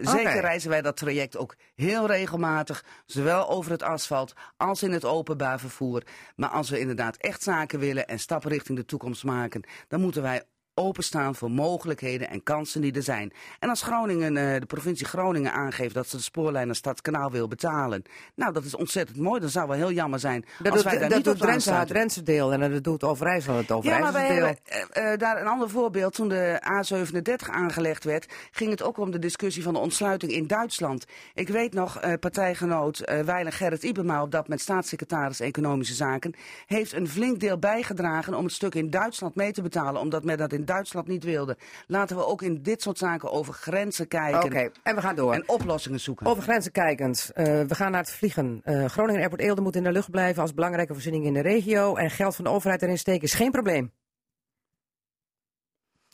zeker reizen wij dat traject ook heel regelmatig. Zowel over het asfalt als in het openbaar vervoer. Maar als we inderdaad echt zaken willen en stappen richting de toekomst maken, dan moeten wij openstaan voor mogelijkheden en kansen die er zijn. En als Groningen, eh, de provincie Groningen aangeeft dat ze de spoorlijn naar Stadskanaal wil betalen. Nou, dat is ontzettend mooi. Dat zou wel heel jammer zijn Dat als doet, wij daar dat niet doet op Drenthe het. Drentse deel en dat doet Overijssel het Ja, maar deel. eh, daar een ander voorbeeld. Toen de A37 aangelegd werd, ging het ook om de discussie van de ontsluiting in Duitsland. Ik weet nog, partijgenoot Weilen Gerrit Ibema, op dat moment staatssecretaris Economische Zaken, heeft een flink deel bijgedragen om het stuk in Duitsland mee te betalen, omdat men dat in Duitsland niet wilde. Laten we ook in dit soort zaken over grenzen kijken Oké, en we gaan door. en oplossingen zoeken. Over grenzen kijkend, eh, we gaan naar het vliegen. Eh, Groningen Airport Eelde moet in de lucht blijven als belangrijke voorziening in de regio. En geld van de overheid erin steken is geen probleem.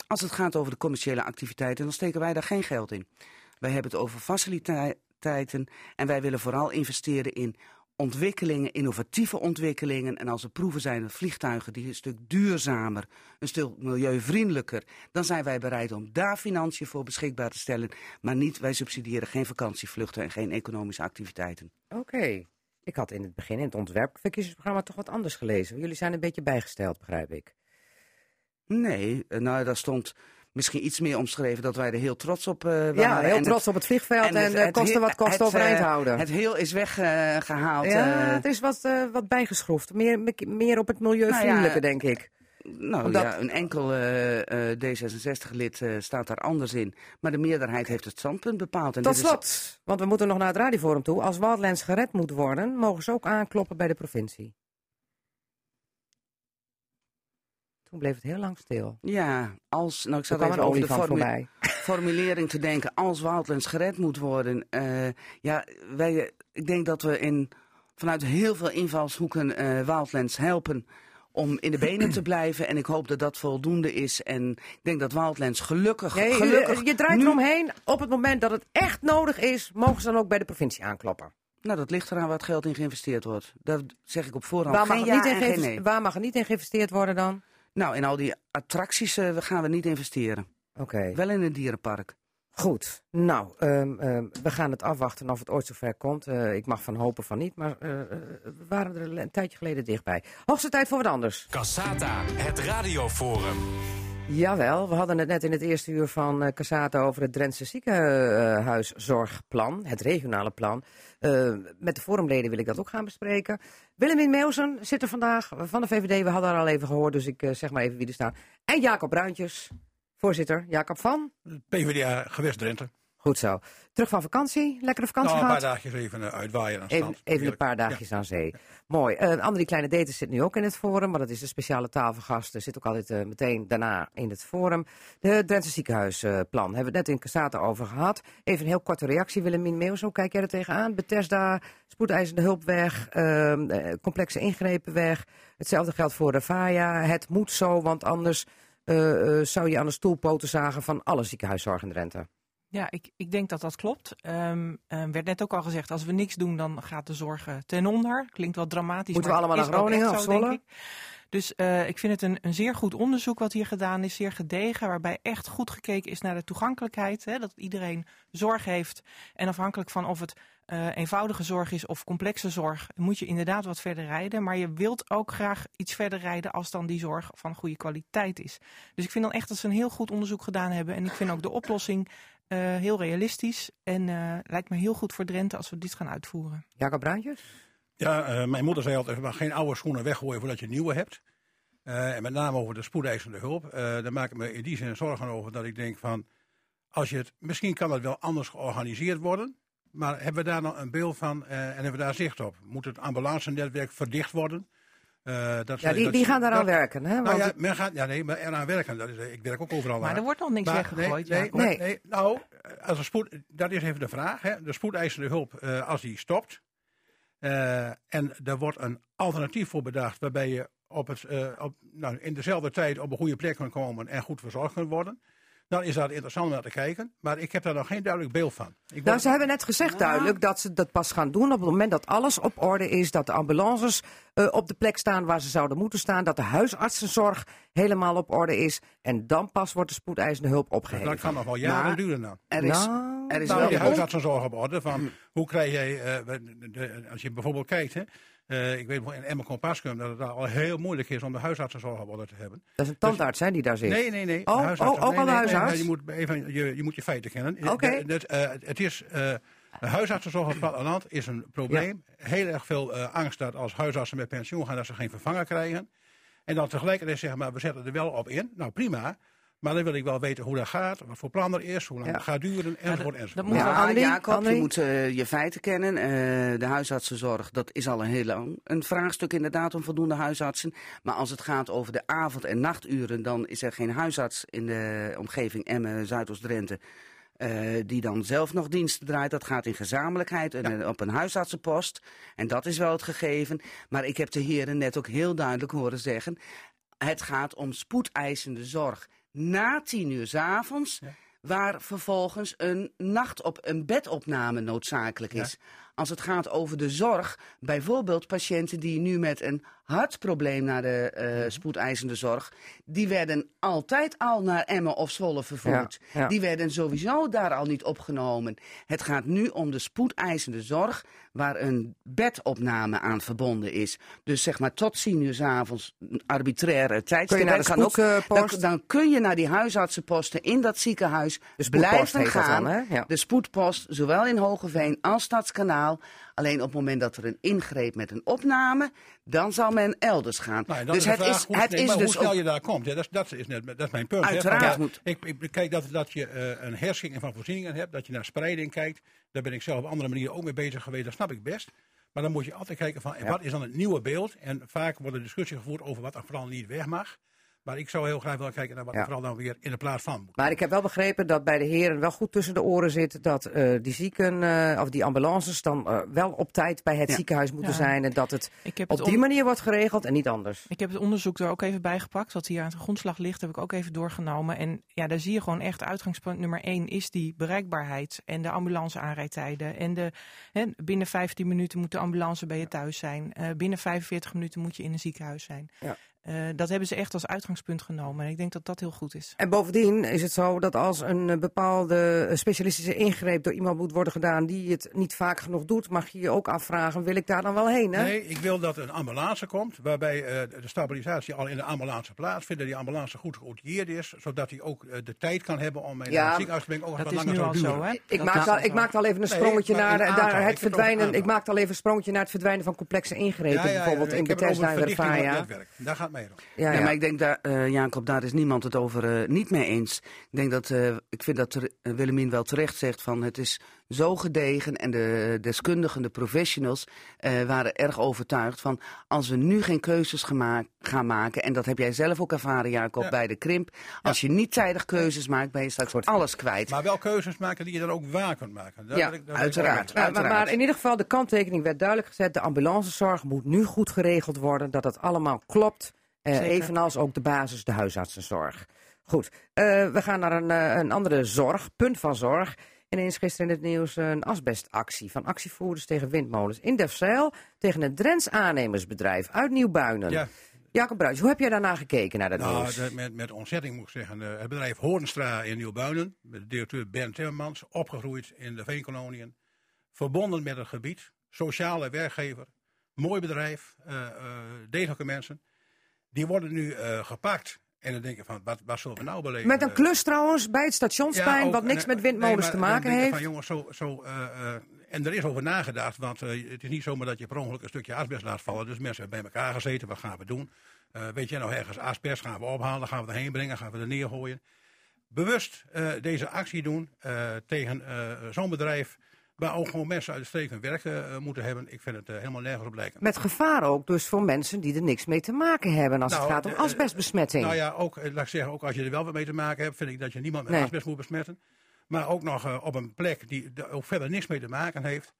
Als het gaat over de commerciële activiteiten, dan steken wij daar geen geld in. Wij hebben het over faciliteiten en wij willen vooral investeren in ontwikkelingen, innovatieve ontwikkelingen. En als er proeven zijn met vliegtuigen die een stuk duurzamer, een stuk milieuvriendelijker, dan zijn wij bereid om daar financiën voor beschikbaar te stellen. Maar niet, wij subsidiëren geen vakantievluchten en geen economische activiteiten. Oké. Ik had in het begin in het ontwerpverkiezingsprogramma toch wat anders gelezen. Jullie zijn een beetje bijgesteld, begrijp ik. Nee, eh, nou daar stond misschien iets meer omschreven dat wij er heel trots op eh, waren. Ja, heel En trots het- op het vliegveld en, het- eh, het kosten wat kost het, overeind eh, houden. Het heel is weggehaald. ja, het is wat, wat bijgeschroefd. Meer, meer op het milieuvriendelijke, Nou ja, denk ik. Nou Omdat- ja, een enkel eh, eh, D66-lid eh, staat daar anders in. Maar de meerderheid heeft het standpunt bepaald. En Tot dit is- slot, want we moeten nog naar het radioforum toe. Als Wildlands gered moet worden, mogen ze ook aankloppen bij de provincie. Toen bleef het heel lang stil. Ja, als, nou ik zat even over de formu- [LAUGHS] formulering te denken, als Wildlands gered moet worden. eh, ja, wij, ik denk dat we in, vanuit heel veel invalshoeken eh Wildlands helpen om in de benen te blijven. En ik hoop dat dat voldoende is. En ik denk dat Wildlands gelukkig, Nee, gelukkig je, je draait nu- eromheen. Op het moment dat het echt nodig is, mogen ze dan ook bij de provincie aankloppen. Nou, dat ligt eraan het geld in geïnvesteerd wordt. Dat zeg ik op voorhand. Waar mag, geen niet ja in en geen geïnveste- nee. waar mag er niet in geïnvesteerd worden dan? Nou, in al die attracties eh, gaan we niet investeren. Oké. Wel in een dierenpark. Goed, nou, ehm, ehm, we gaan het afwachten of het ooit zover komt. Eh, ik mag van hopen van niet, maar eh, we waren er een tijdje geleden dichtbij. Hoogste tijd voor wat anders. Cassata, het radioforum. Jawel, we hadden het net in het eerste uur van Casata over het Drentse ziekenhuiszorgplan, het regionale plan. Eh, met de forumleden wil ik dat ook gaan bespreken. Willemien Meeuwsen zit er vandaag van de VVD, we hadden haar al even gehoord, dus ik eh, zeg maar even wie er staan. En Jacob Bruintjes, voorzitter. Jacob van? PvdA gewest Drenthe. Goed zo. Terug van vakantie, lekkere vakantie Nou, een paar dagjes even eh, uitwaaien aan Even, even een paar dagjes aan zee. Mooi. Uh, Andrie Kleine Daten zit nu ook in het forum, maar dat is een speciale tafelgast. Er zit ook altijd uh, meteen daarna in het forum. De Drentse ziekenhuisplan uh, hebben we het net in Cassata over gehad. Even een heel korte reactie, Willemien Meeuws. Hoe kijk jij er tegenaan? Bethesda, spoedeisende hulp weg, uh, complexe ingrepen weg. Hetzelfde geldt voor Revaya. Het moet zo, want anders zou je aan de stoelpoten zagen van alle ziekenhuiszorg in Drenthe. Ja, ik, ik denk dat dat klopt. Um, um, werd net ook al gezegd, als we niks doen, dan gaat de zorg uh, ten onder. Klinkt wel dramatisch. Moeten we allemaal naar Groningen of Zwolle? Dus uh, ik vind het een, een, zeer goed onderzoek wat hier gedaan is, zeer gedegen, waarbij echt goed gekeken is naar de toegankelijkheid. Hè, dat iedereen zorg heeft en afhankelijk van of het uh, eenvoudige zorg is of complexe zorg, moet je inderdaad wat verder rijden. Maar je wilt ook graag iets verder rijden als dan die zorg van goede kwaliteit is. Dus ik vind dan echt dat ze een heel goed onderzoek gedaan hebben. En ik vind ook de oplossing uh, heel realistisch. En uh, lijkt me heel goed voor Drenthe als we dit gaan uitvoeren. Jacob Bruintjes? Ja, uh, mijn moeder zei altijd, maar geen oude schoenen weggooien voordat je nieuwe hebt. en met name over de spoedeisende hulp. daar maak ik me in die zin zorgen over dat ik denk van, als je het, misschien kan het wel anders georganiseerd worden. Maar hebben we daar nou een beeld van en hebben we daar zicht op? Moet het ambulance-netwerk verdicht worden? Uh, dat, ja, die, dat, die gaan daaraan dat, werken. Hè? Nou ja, men gaat, ja, nee, maar eraan werken. Dat is, ik werk ook overal Maar aan. er wordt nog niks maar, weggegooid. Nee, nee, ja. nee. nee, nou, als een spoed, dat is even de vraag. Hè. De spoedeisende hulp, uh, als die stopt. Uh, en er wordt een alternatief voor bedacht. Waarbij je op het, op, nou, in dezelfde tijd op een goede plek kan komen en goed verzorgd kan worden dan is dat interessant om naar te kijken. Maar ik heb daar nog geen duidelijk beeld van. Ik nou, ze hebben net gezegd duidelijk dat ze dat pas gaan doen op het moment dat alles op orde is. Dat de ambulances uh, op de plek staan waar ze zouden moeten staan. Dat de huisartsenzorg helemaal op orde is. En dan pas wordt de spoedeisende hulp opgeheven. Dat kan nog wel jaren maar, duren dan. Er is, nou, er is nou, wel die huisartsenzorg op orde. Van, hoe krijg jij, uh, de, de, als je bijvoorbeeld kijkt... Hè, uh, ik weet in Emmer Compascum dat het daar al heel moeilijk is om de huisartsenzorg op orde te hebben. Dat is een tandarts dus, hè, die daar zit? Nee, nee, nee. Oh, oh ook al de huisarts? Nee, je, moet even, je, je moet je feiten kennen. Oké. Okay. Uh, het is... Uh, de huisartsenzorg op het platteland is een probleem. Ja. Heel erg veel angst dat als huisartsen met pensioen gaan, dat ze geen vervanger krijgen. En dan tegelijkertijd zeggen, maar we zetten er wel op in. Nou, prima. Maar dan wil ik wel weten hoe dat gaat, wat voor plan er is, hoe lang ja. het gaat duren, enzovoort, enzovoort. Ja, ja Jacob, je moet uh, je feiten kennen. Uh, de huisartsenzorg, dat is al een heel lang een vraagstuk inderdaad om voldoende huisartsen. Maar als het gaat over de avond- en nachturen, dan is er geen huisarts in de omgeving Emmen, Zuidoost-Drenthe. Uh, die dan zelf nog diensten draait. Dat gaat in gezamenlijkheid en ja. op een huisartsenpost. En dat is wel het gegeven. Maar ik heb de heren net ook heel duidelijk horen zeggen... het gaat om spoedeisende zorg na tien uur s avonds... Ja. waar vervolgens een nacht op een bedopname noodzakelijk is. Ja. Als het gaat over de zorg. Bijvoorbeeld patiënten die nu met een hartprobleem naar de eh, spoedeisende zorg. Die werden altijd al naar Emmen of Zwolle vervoerd. Ja, ja. Die werden sowieso daar al niet opgenomen. Het gaat nu om de spoedeisende zorg waar een bedopname aan verbonden is. Dus zeg maar tot 10 uur 's avonds een arbitraire tijdstip. Kun je naar de Dat kan ook- spoedpost? dan, dan kun je naar die huisartsenposten in dat ziekenhuis blijven gaan. dan? Ja. De spoedpost, zowel in Hogeveen als Stadskanaal. Alleen op het moment dat er een ingreep met een opname, dan zal men elders gaan. Nou, dus het vraag is, hoe, het nee, is maar dus hoe snel ook- je daar komt. Dat, is- dat, is net, dat is mijn punt. Uiteraard moet- Ik, ik kijk dat, dat je eh, een herschikking van voorzieningen hebt, dat je naar spreiding kijkt. Daar ben ik zelf op andere manieren ook mee bezig geweest, dat snap ik best. Maar dan moet je altijd kijken van, wat is dan het nieuwe beeld? En vaak wordt er discussie gevoerd over wat er vooral niet weg mag. Maar ik zou heel graag willen kijken naar wat Ja. er vooral dan weer in de plaats van moet. Maar ik heb wel begrepen dat bij de heren wel goed tussen de oren zit dat eh, die zieken eh, of die ambulances dan eh, wel op tijd bij het Ja. ziekenhuis moeten Ja. zijn en dat het op die manier wordt geregeld en niet anders. Ik heb het onderzoek er ook even bij gepakt. Wat hier aan de grondslag ligt, heb ik ook even doorgenomen. En ja, daar zie je gewoon echt uitgangspunt nummer één is die bereikbaarheid. En de ambulance aanrijdtijden. En de, hè, binnen 15 minuten moet de ambulance bij je thuis zijn. Eh, binnen 45 minuten moet je in een ziekenhuis zijn. Eh, dat hebben ze echt als uitgangspunt genomen. En ik denk dat dat heel goed is. En bovendien is het zo dat als een eh, bepaalde specialistische ingreep door iemand moet worden gedaan die het niet vaak genoeg doet, mag je je ook afvragen, wil ik daar dan wel heen? Hè? Nee, ik wil dat een ambulance komt, waarbij eh, de stabilisatie al in de ambulance plaatsvindt. Dat die ambulance goed geoutilleerd is, zodat hij ook de tijd kan hebben om Ja, naar het ziekenhuis te brengen. Ook dat is nu al zo, hè? Ik Dat maak, al, ik maak al even een sprongetje naar, in de- aantal. naar Ik het verdwijnen. Ik maak al even een sprongetje naar het verdwijnen van complexe ingrepen, Ja, ja, ja, bijvoorbeeld in Bethesda en Vervaja. Daar gaat Ja, Ja, ja. maar ik denk daar, eh, Jacob, daar is niemand het over eh, niet mee eens. Ik denk dat, eh, ik vind dat Willemien wel terecht zegt van het is zo gedegen en de deskundigen, de professionals, eh, waren erg overtuigd van als we nu geen keuzes gaan maken, en dat heb jij zelf ook ervaren, Jacob, Ja. bij de krimp. Als je niet tijdig keuzes maakt, ben je straks alles kwijt. Maar wel keuzes maken die je dan ook waar kunt maken. Daar Ja, ik- uiteraard. Maar, maar, Uiteraard. maar in ieder geval, de kanttekening werd duidelijk gezet. De ambulancezorg moet nu goed geregeld worden. Dat het allemaal klopt. Eh, Zeker. evenals ook de basis, de huisartsenzorg. Goed, eh, we gaan naar een, eh, een andere zorg, punt van zorg. Ineens gisteren in het nieuws een asbestactie van actievoerders tegen windmolens in Delfzijl tegen het Drents aannemersbedrijf uit Nieuwbuinen. Ja. Jacob Bruins, hoe heb jij daarna gekeken naar dat Nou, nieuws? de- met, met ontzetting moet ik zeggen. het bedrijf Hoornstra in Nieuwbuinen, met de directeur Ben Timmermans, opgegroeid in de Veenkoloniën. Verbonden met het gebied, sociale werkgever, mooi bedrijf, eh, eh, degelijke mensen. Die worden nu eh, gepakt. En dan denk je van, wat, wat zullen we nou beleven? Met een Eh, klus trouwens bij het stationsplein, ook, wat niks met windmolens nee, te maken je heeft. Van, jongens, zo, zo, eh, en er is over nagedacht, want het is niet zomaar dat je per ongeluk een stukje asbest laat vallen. Dus mensen hebben bij elkaar gezeten, wat gaan we doen? Weet jij nog ergens asbest, gaan we ophalen, gaan we erheen brengen, gaan we er neergooien? Bewust deze actie doen tegen zo'n bedrijf waar ook gewoon mensen uit de streek hun werk eh, moeten hebben. Ik vind het eh, helemaal nergens op lijken. Met gevaar ook dus voor mensen die er niks mee te maken hebben als Nou, het gaat om eh, asbestbesmetting. Nou ja, ook, laat ik zeggen, ook als je er wel wat mee te maken hebt, vind ik dat je niemand met Nee. asbest moet besmetten. Maar ook nog op een plek die er ook verder niks mee te maken heeft.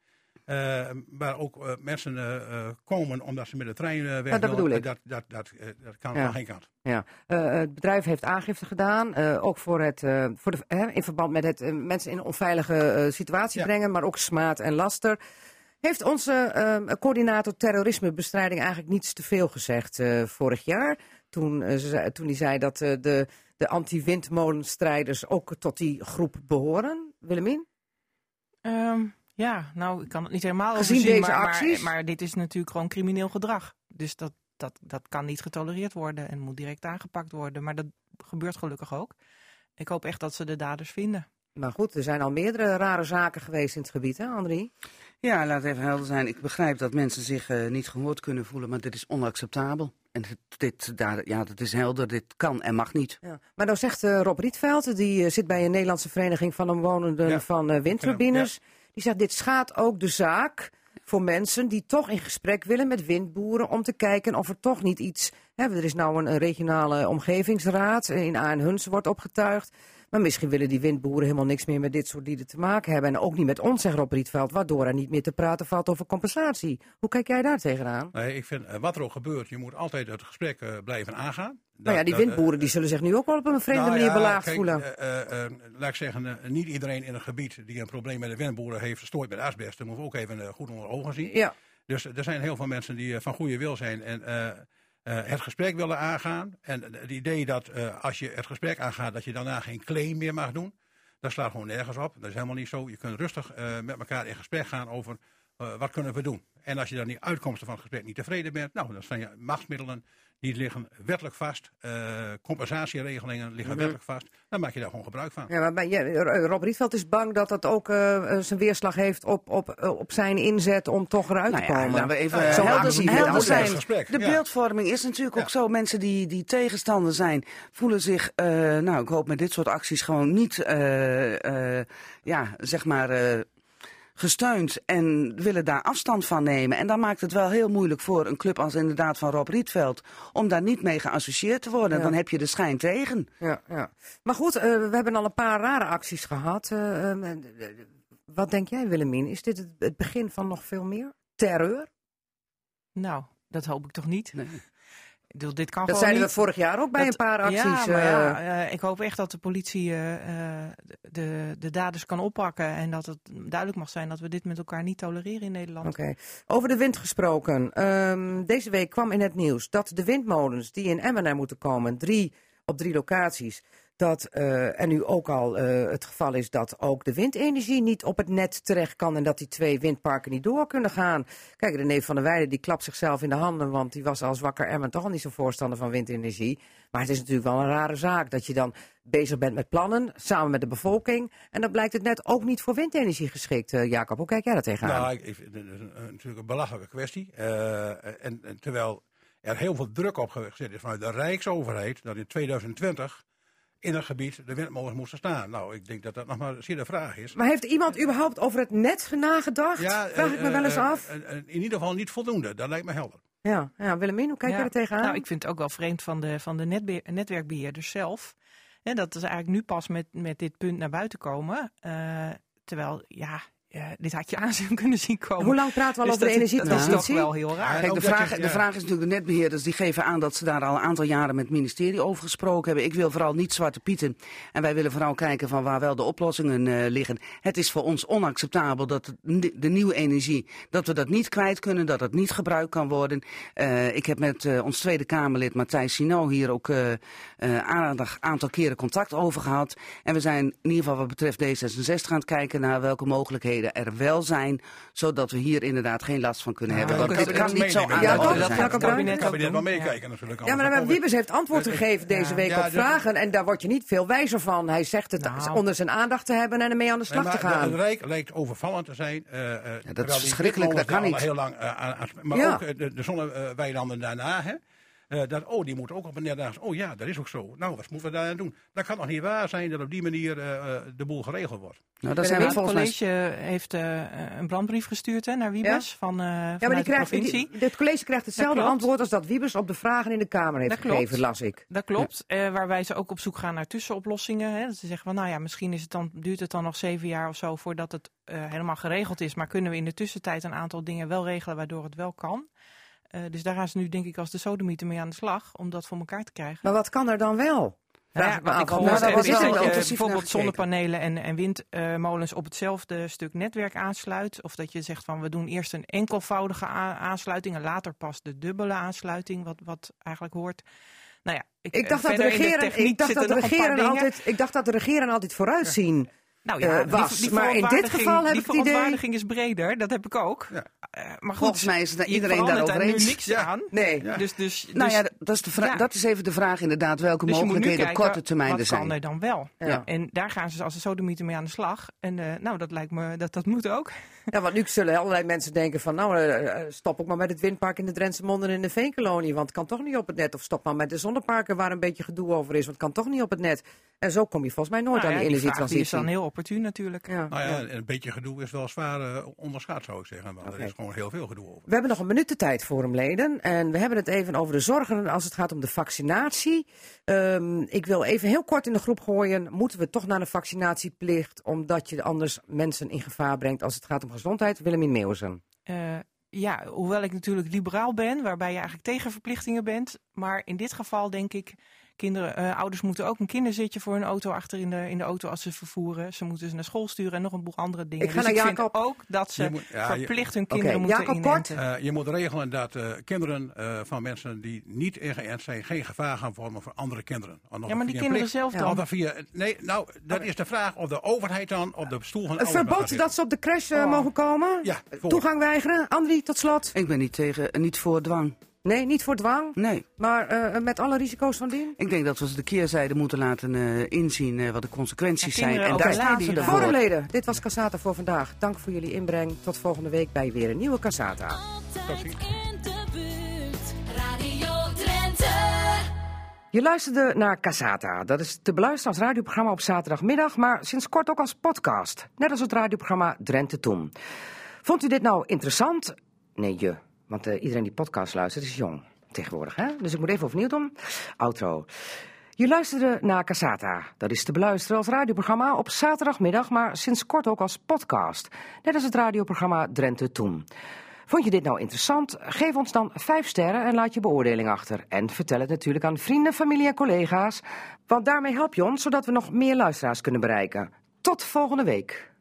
Eh, waar ook eh, mensen eh, komen omdat ze met de trein eh weg dat bedoel ik. Dat, dat, dat, dat kan Ja. van geen kant. Ja. Eh, het bedrijf heeft aangifte gedaan, eh, ook voor het, eh, voor de, hè, in verband met het mensen in een onveilige eh, situatie Ja. brengen, maar ook smaad en laster. Heeft onze eh, coördinator terrorismebestrijding eigenlijk niets te veel gezegd eh, vorig jaar? Toen, ze toen hij zei dat eh, de, de anti-windmolenstrijders ook tot die groep behoren. Willemien? Ehm, ja, nou, ik kan het niet helemaal Gezien overzien, deze maar, acties? Maar, dit is natuurlijk gewoon crimineel gedrag. Dus dat, dat, dat kan niet getolereerd worden en moet direct aangepakt worden. Maar dat gebeurt gelukkig ook. Ik hoop echt dat ze de daders vinden. Maar goed, er zijn al meerdere rare zaken geweest in het gebied, hè André? Ja, laat even helder zijn. Ik begrijp dat mensen zich eh, niet gehoord kunnen voelen, maar dit is onacceptabel. En dit, dit, daar, ja, dat is helder, dit kan en mag niet. Ja. Maar dan zegt eh, Rob Rietveld, die eh, zit bij een Nederlandse vereniging van omwonenden Ja, van windturbines. Die zegt, dit schaadt ook de zaak voor mensen die toch in gesprek willen met windboeren om te kijken of er toch niet iets... Hè, er is nou een, regionale omgevingsraad in Aarhuns wordt opgetuigd. Maar misschien willen die windboeren helemaal niks meer met dit soort lieden te maken hebben. En ook niet met ons, zegt Rob Rietveld, waardoor er niet meer te praten valt over compensatie. Hoe kijk jij daar tegenaan? Nee, ik vind, eh, wat er ook gebeurt, je moet altijd het gesprek eh, blijven aangaan. nou ja, die Dat- dat, windboeren die zullen zich nu ook wel op een vreemde Nou manier belaagd kijk, voelen. eh, eh, eh, laat ik zeggen, eh, niet iedereen in een gebied die een probleem met de windboeren heeft, stoort met asbest. Dat moeten we ook even eh, goed onder ogen zien. Ja. Dus er zijn heel veel mensen die eh, van goede wil zijn en eh, eh, het gesprek willen aangaan. En het idee dat eh, als je het gesprek aangaat, dat je daarna geen claim meer mag doen. Dat slaat gewoon nergens op. Dat is helemaal niet zo. Je kunt rustig eh, met elkaar in gesprek gaan over eh, wat kunnen we doen. En als je dan die uitkomsten van het gesprek niet tevreden bent, nou, dan zijn je machtsmiddelen die liggen wettelijk vast. Eh, compensatieregelingen liggen wettelijk vast. Dan maak je daar gewoon gebruik van. Ja, maar bij, ja, Rob Rietveld is bang dat dat ook eh, eh, zijn weerslag heeft op, op, eh, op zijn inzet om toch eruit Nou te ja, komen. laten we even Zo'n helder, zijn. De beeldvorming is natuurlijk ook zo. Mensen die, die tegenstander zijn, voelen zich, eh, nou ik hoop met dit soort acties gewoon niet, eh, eh, ja, zeg maar, eh, gesteund en willen daar afstand van nemen. En dan maakt het wel heel moeilijk voor een club als inderdaad van Rob Rietveld om daar niet mee geassocieerd te worden. Ja. Dan heb je de schijn tegen. Ja, ja. Maar goed, eh, we hebben al een paar rare acties gehad. Eh, ehm, eh, wat denk jij, Willemien? Is dit het, begin van nog veel meer? Terreur? Nou, dat hoop ik toch niet. Ik bedoel, dit kan Dat zeiden we vorig jaar ook bij een paar acties, Ja, maar ja, eh. eh, ik hoop echt dat de politie eh, de, de daders kan oppakken. En dat het duidelijk mag zijn dat we dit met elkaar niet tolereren in Nederland. Oké. Over de wind gesproken. Ehm, deze week kwam in het nieuws dat de windmolens die in Emmen er moeten komen, drie op drie locaties, dat eh, er nu ook al eh, het geval is dat ook de windenergie niet op het net terecht kan en dat die twee windparken niet door kunnen gaan. Kijk, René van der Weijden die klapt zichzelf in de handen, want die was als wakker Emmen toch al niet zo voorstander van windenergie. Maar het is natuurlijk wel een rare zaak dat je dan bezig bent met plannen, samen met de bevolking, en dan blijkt het net ook niet voor windenergie geschikt. Eh, Jacob, hoe kijk jij daar tegenaan? Nou, het is natuurlijk een belachelijke kwestie. En, en terwijl er heel veel druk op gezet is vanuit de Rijksoverheid dat in 2020 in het gebied de windmolens moesten staan. Nou, ik denk dat dat nog maar zeer de vraag is. Maar heeft iemand überhaupt over het net nagedacht? Vraag ik me eh, wel eens eh, af. eh, eh, in ieder geval niet voldoende, dat lijkt me helder. Ja, ja Willemien, hoe kijk Ja. je er tegenaan? Nou, ik vind het ook wel vreemd van de, van de netbeheer- netwerkbeheerders zelf. Hè, dat is eigenlijk nu pas met, met dit punt naar buiten komen. Eh, terwijl, ja, eh, dit had je aan zien kunnen zien komen. Hoe lang praten we al Dus over de dat is- Dat is energietransitie? toch wel heel raar. Kijk, de vraag, de vraag is natuurlijk, de netbeheerders die geven aan dat ze daar al een aantal jaren met het ministerie over gesproken hebben. Ik wil vooral niet zwarte pieten. En wij willen vooral kijken van waar wel de oplossingen eh, liggen. Het is voor ons onacceptabel dat de nieuwe energie, dat we dat niet kwijt kunnen, dat het niet gebruikt kan worden. Eh, ik heb met eh, ons Tweede Kamerlid Matthijs Sino hier ook eh eh, een aantal keren contact over gehad. En we zijn in ieder geval wat betreft D66 aan het kijken naar welke mogelijkheden er wel zijn, zodat we hier inderdaad geen last van kunnen hebben. dat Want dit kan niet zo aan Ja, dat gaat ook Het kabinet kabinet ook wel meekijken natuurlijk. Ja, maar, maar Wiebes heeft antwoord Eh, gegeven deze week ja, op dat- vragen. En daar word je niet veel wijzer van. Hij zegt het Nou. onder zijn aandacht te hebben en ermee aan de slag Nee, te maar gaan. Het Rijk lijkt overvallend te zijn. eh, eh, terwijl die verschrikkelijk, dat kan niet. Heel lang, eh, aan, aan- maar Ja. ook eh, de, de zonneweilanden daarna. Hè, eh, dat, oh, die moeten ook op een net. Oh ja, dat is ook zo. Nou, wat moeten we daar aan doen? Dat kan nog niet waar zijn dat op die manier eh, eh, de boel geregeld wordt. Nou, Het zijn we volgens mij... college heeft eh, een brandbrief gestuurd hè, naar Wiebes van, eh Ja, maar die de krijgt, provincie. die- het college krijgt hetzelfde antwoord als dat Wiebes op de vragen in de Kamer heeft Dat klopt. gegeven, las ik. Dat klopt, eh, waarbij ze ook op zoek gaan naar tussenoplossingen. Hè. Dat ze zeggen van, nou ja, misschien is het dan, duurt het dan nog zeven jaar of zo voordat het eh, helemaal geregeld is. Maar kunnen we in de tussentijd een aantal dingen wel regelen waardoor het wel kan. Eh, dus daar gaan ze nu denk ik als de sodemieter mee aan de slag om dat voor elkaar te krijgen. Maar wat kan er dan wel? Nou ja, ik wat is dat je naar bijvoorbeeld zonnepanelen en, en windmolens op hetzelfde stuk netwerk aansluit. Of dat je zegt van we doen eerst een enkelvoudige aansluiting en later pas de dubbele aansluiting, wat, wat eigenlijk hoort. Nou ja, ik, Ik dacht dat de regeren, ik dacht dat de regeren altijd, ik dacht dat de regeren altijd vooruitzien Nou ja, eh, was. die, die maar in dit geval heb die ik het idee. verontwaardiging is breder, dat heb ik ook. Eh, maar goed, Volgens mij is daar iedereen daarover daar nu eens. niks Ja. aan. Nee. Dus, dus, Nou dus- ja, dat is, de dat is even de vraag inderdaad, welke Dus je moet nu mogelijkheden op kijken, korte termijn wat er zijn. kan er dan wel? Ja. En daar gaan ze als de sodemieter mee aan de slag. En eh, nou, dat lijkt me, dat, dat moet ook. [LAUGHS] Ja, want nu zullen allerlei mensen denken van, nou, stop ook maar met het windpark in de Drentse Monden en in de Veenkolonie, want het kan toch niet op het net. Of stop maar met de zonneparken waar een beetje gedoe over is, want het kan toch niet op het net. En zo kom je volgens mij nooit Nou aan ja, de die vraag die energietransitie. Opportun natuurlijk. Ja. Nou ja, een beetje gedoe is wel zwaar eh, onderschat, zou ik zeggen. Want er is gewoon heel veel gedoe over. We hebben nog een minuut de tijd voor hem, leden. En we hebben het even over de zorgen als het gaat om de vaccinatie. Ehm, ik wil even heel kort in de groep gooien. Moeten we toch naar een vaccinatieplicht, omdat je anders mensen in gevaar brengt als het gaat om gezondheid? Willemien Meeuwsen. Eh, ja, hoewel ik natuurlijk liberaal ben, waarbij je eigenlijk tegen verplichtingen bent. Maar in dit geval denk ik, kinderen, eh, ouders moeten ook een kinderzitje voor hun auto achter in de, in de auto als ze vervoeren. Ze moeten ze naar school sturen en nog een boel andere dingen. Ik ga dus naar ik Jacob. vind ook dat ze moet- ja, verplicht hun kinderen moeten Jacob. Eh, je moet regelen dat eh, kinderen eh, van mensen die niet ingeënt zijn, geen gevaar gaan vormen voor andere kinderen. Of Ja, maar die kinderen plicht, zelf dan? of dan via, nee, nou, dat is de vraag of de overheid dan op de stoel van de verbod dat ze op de crash Oh. mogen komen? Ja, voor. Toegang weigeren? Andrie, tot slot. Ik ben niet, tegen, niet voor dwang. Nee, niet voor dwang, Nee. maar eh, met alle risico's van dien? Ik denk dat we ze de keerzijde moeten laten eh, inzien eh, wat de consequenties zijn. En daar staan ze ervoor. Forumleden, dit was Casata voor vandaag. Dank voor jullie inbreng. Tot volgende week bij weer een nieuwe Casata. Altijd in de buurt. Radio Drenthe. Je luisterde naar Casata. Dat is te beluisteren als radioprogramma op zaterdagmiddag, maar sinds kort ook als podcast. Net als het radioprogramma Drenthe Toen. Vond u dit nou interessant? Nee, je. Want eh, iedereen die podcast luistert is jong tegenwoordig, hè? Dus ik moet even overnieuw doen. Outro. Je luisterde naar Casata. Dat is te beluisteren als radioprogramma op zaterdagmiddag, maar sinds kort ook als podcast. Net als het radioprogramma Drenthe Toen. Vond je dit nou interessant? Geef ons dan 5 sterren en laat je beoordeling achter. En vertel het natuurlijk aan vrienden, familie en collega's. Want daarmee help je ons, zodat we nog meer luisteraars kunnen bereiken. Tot volgende week.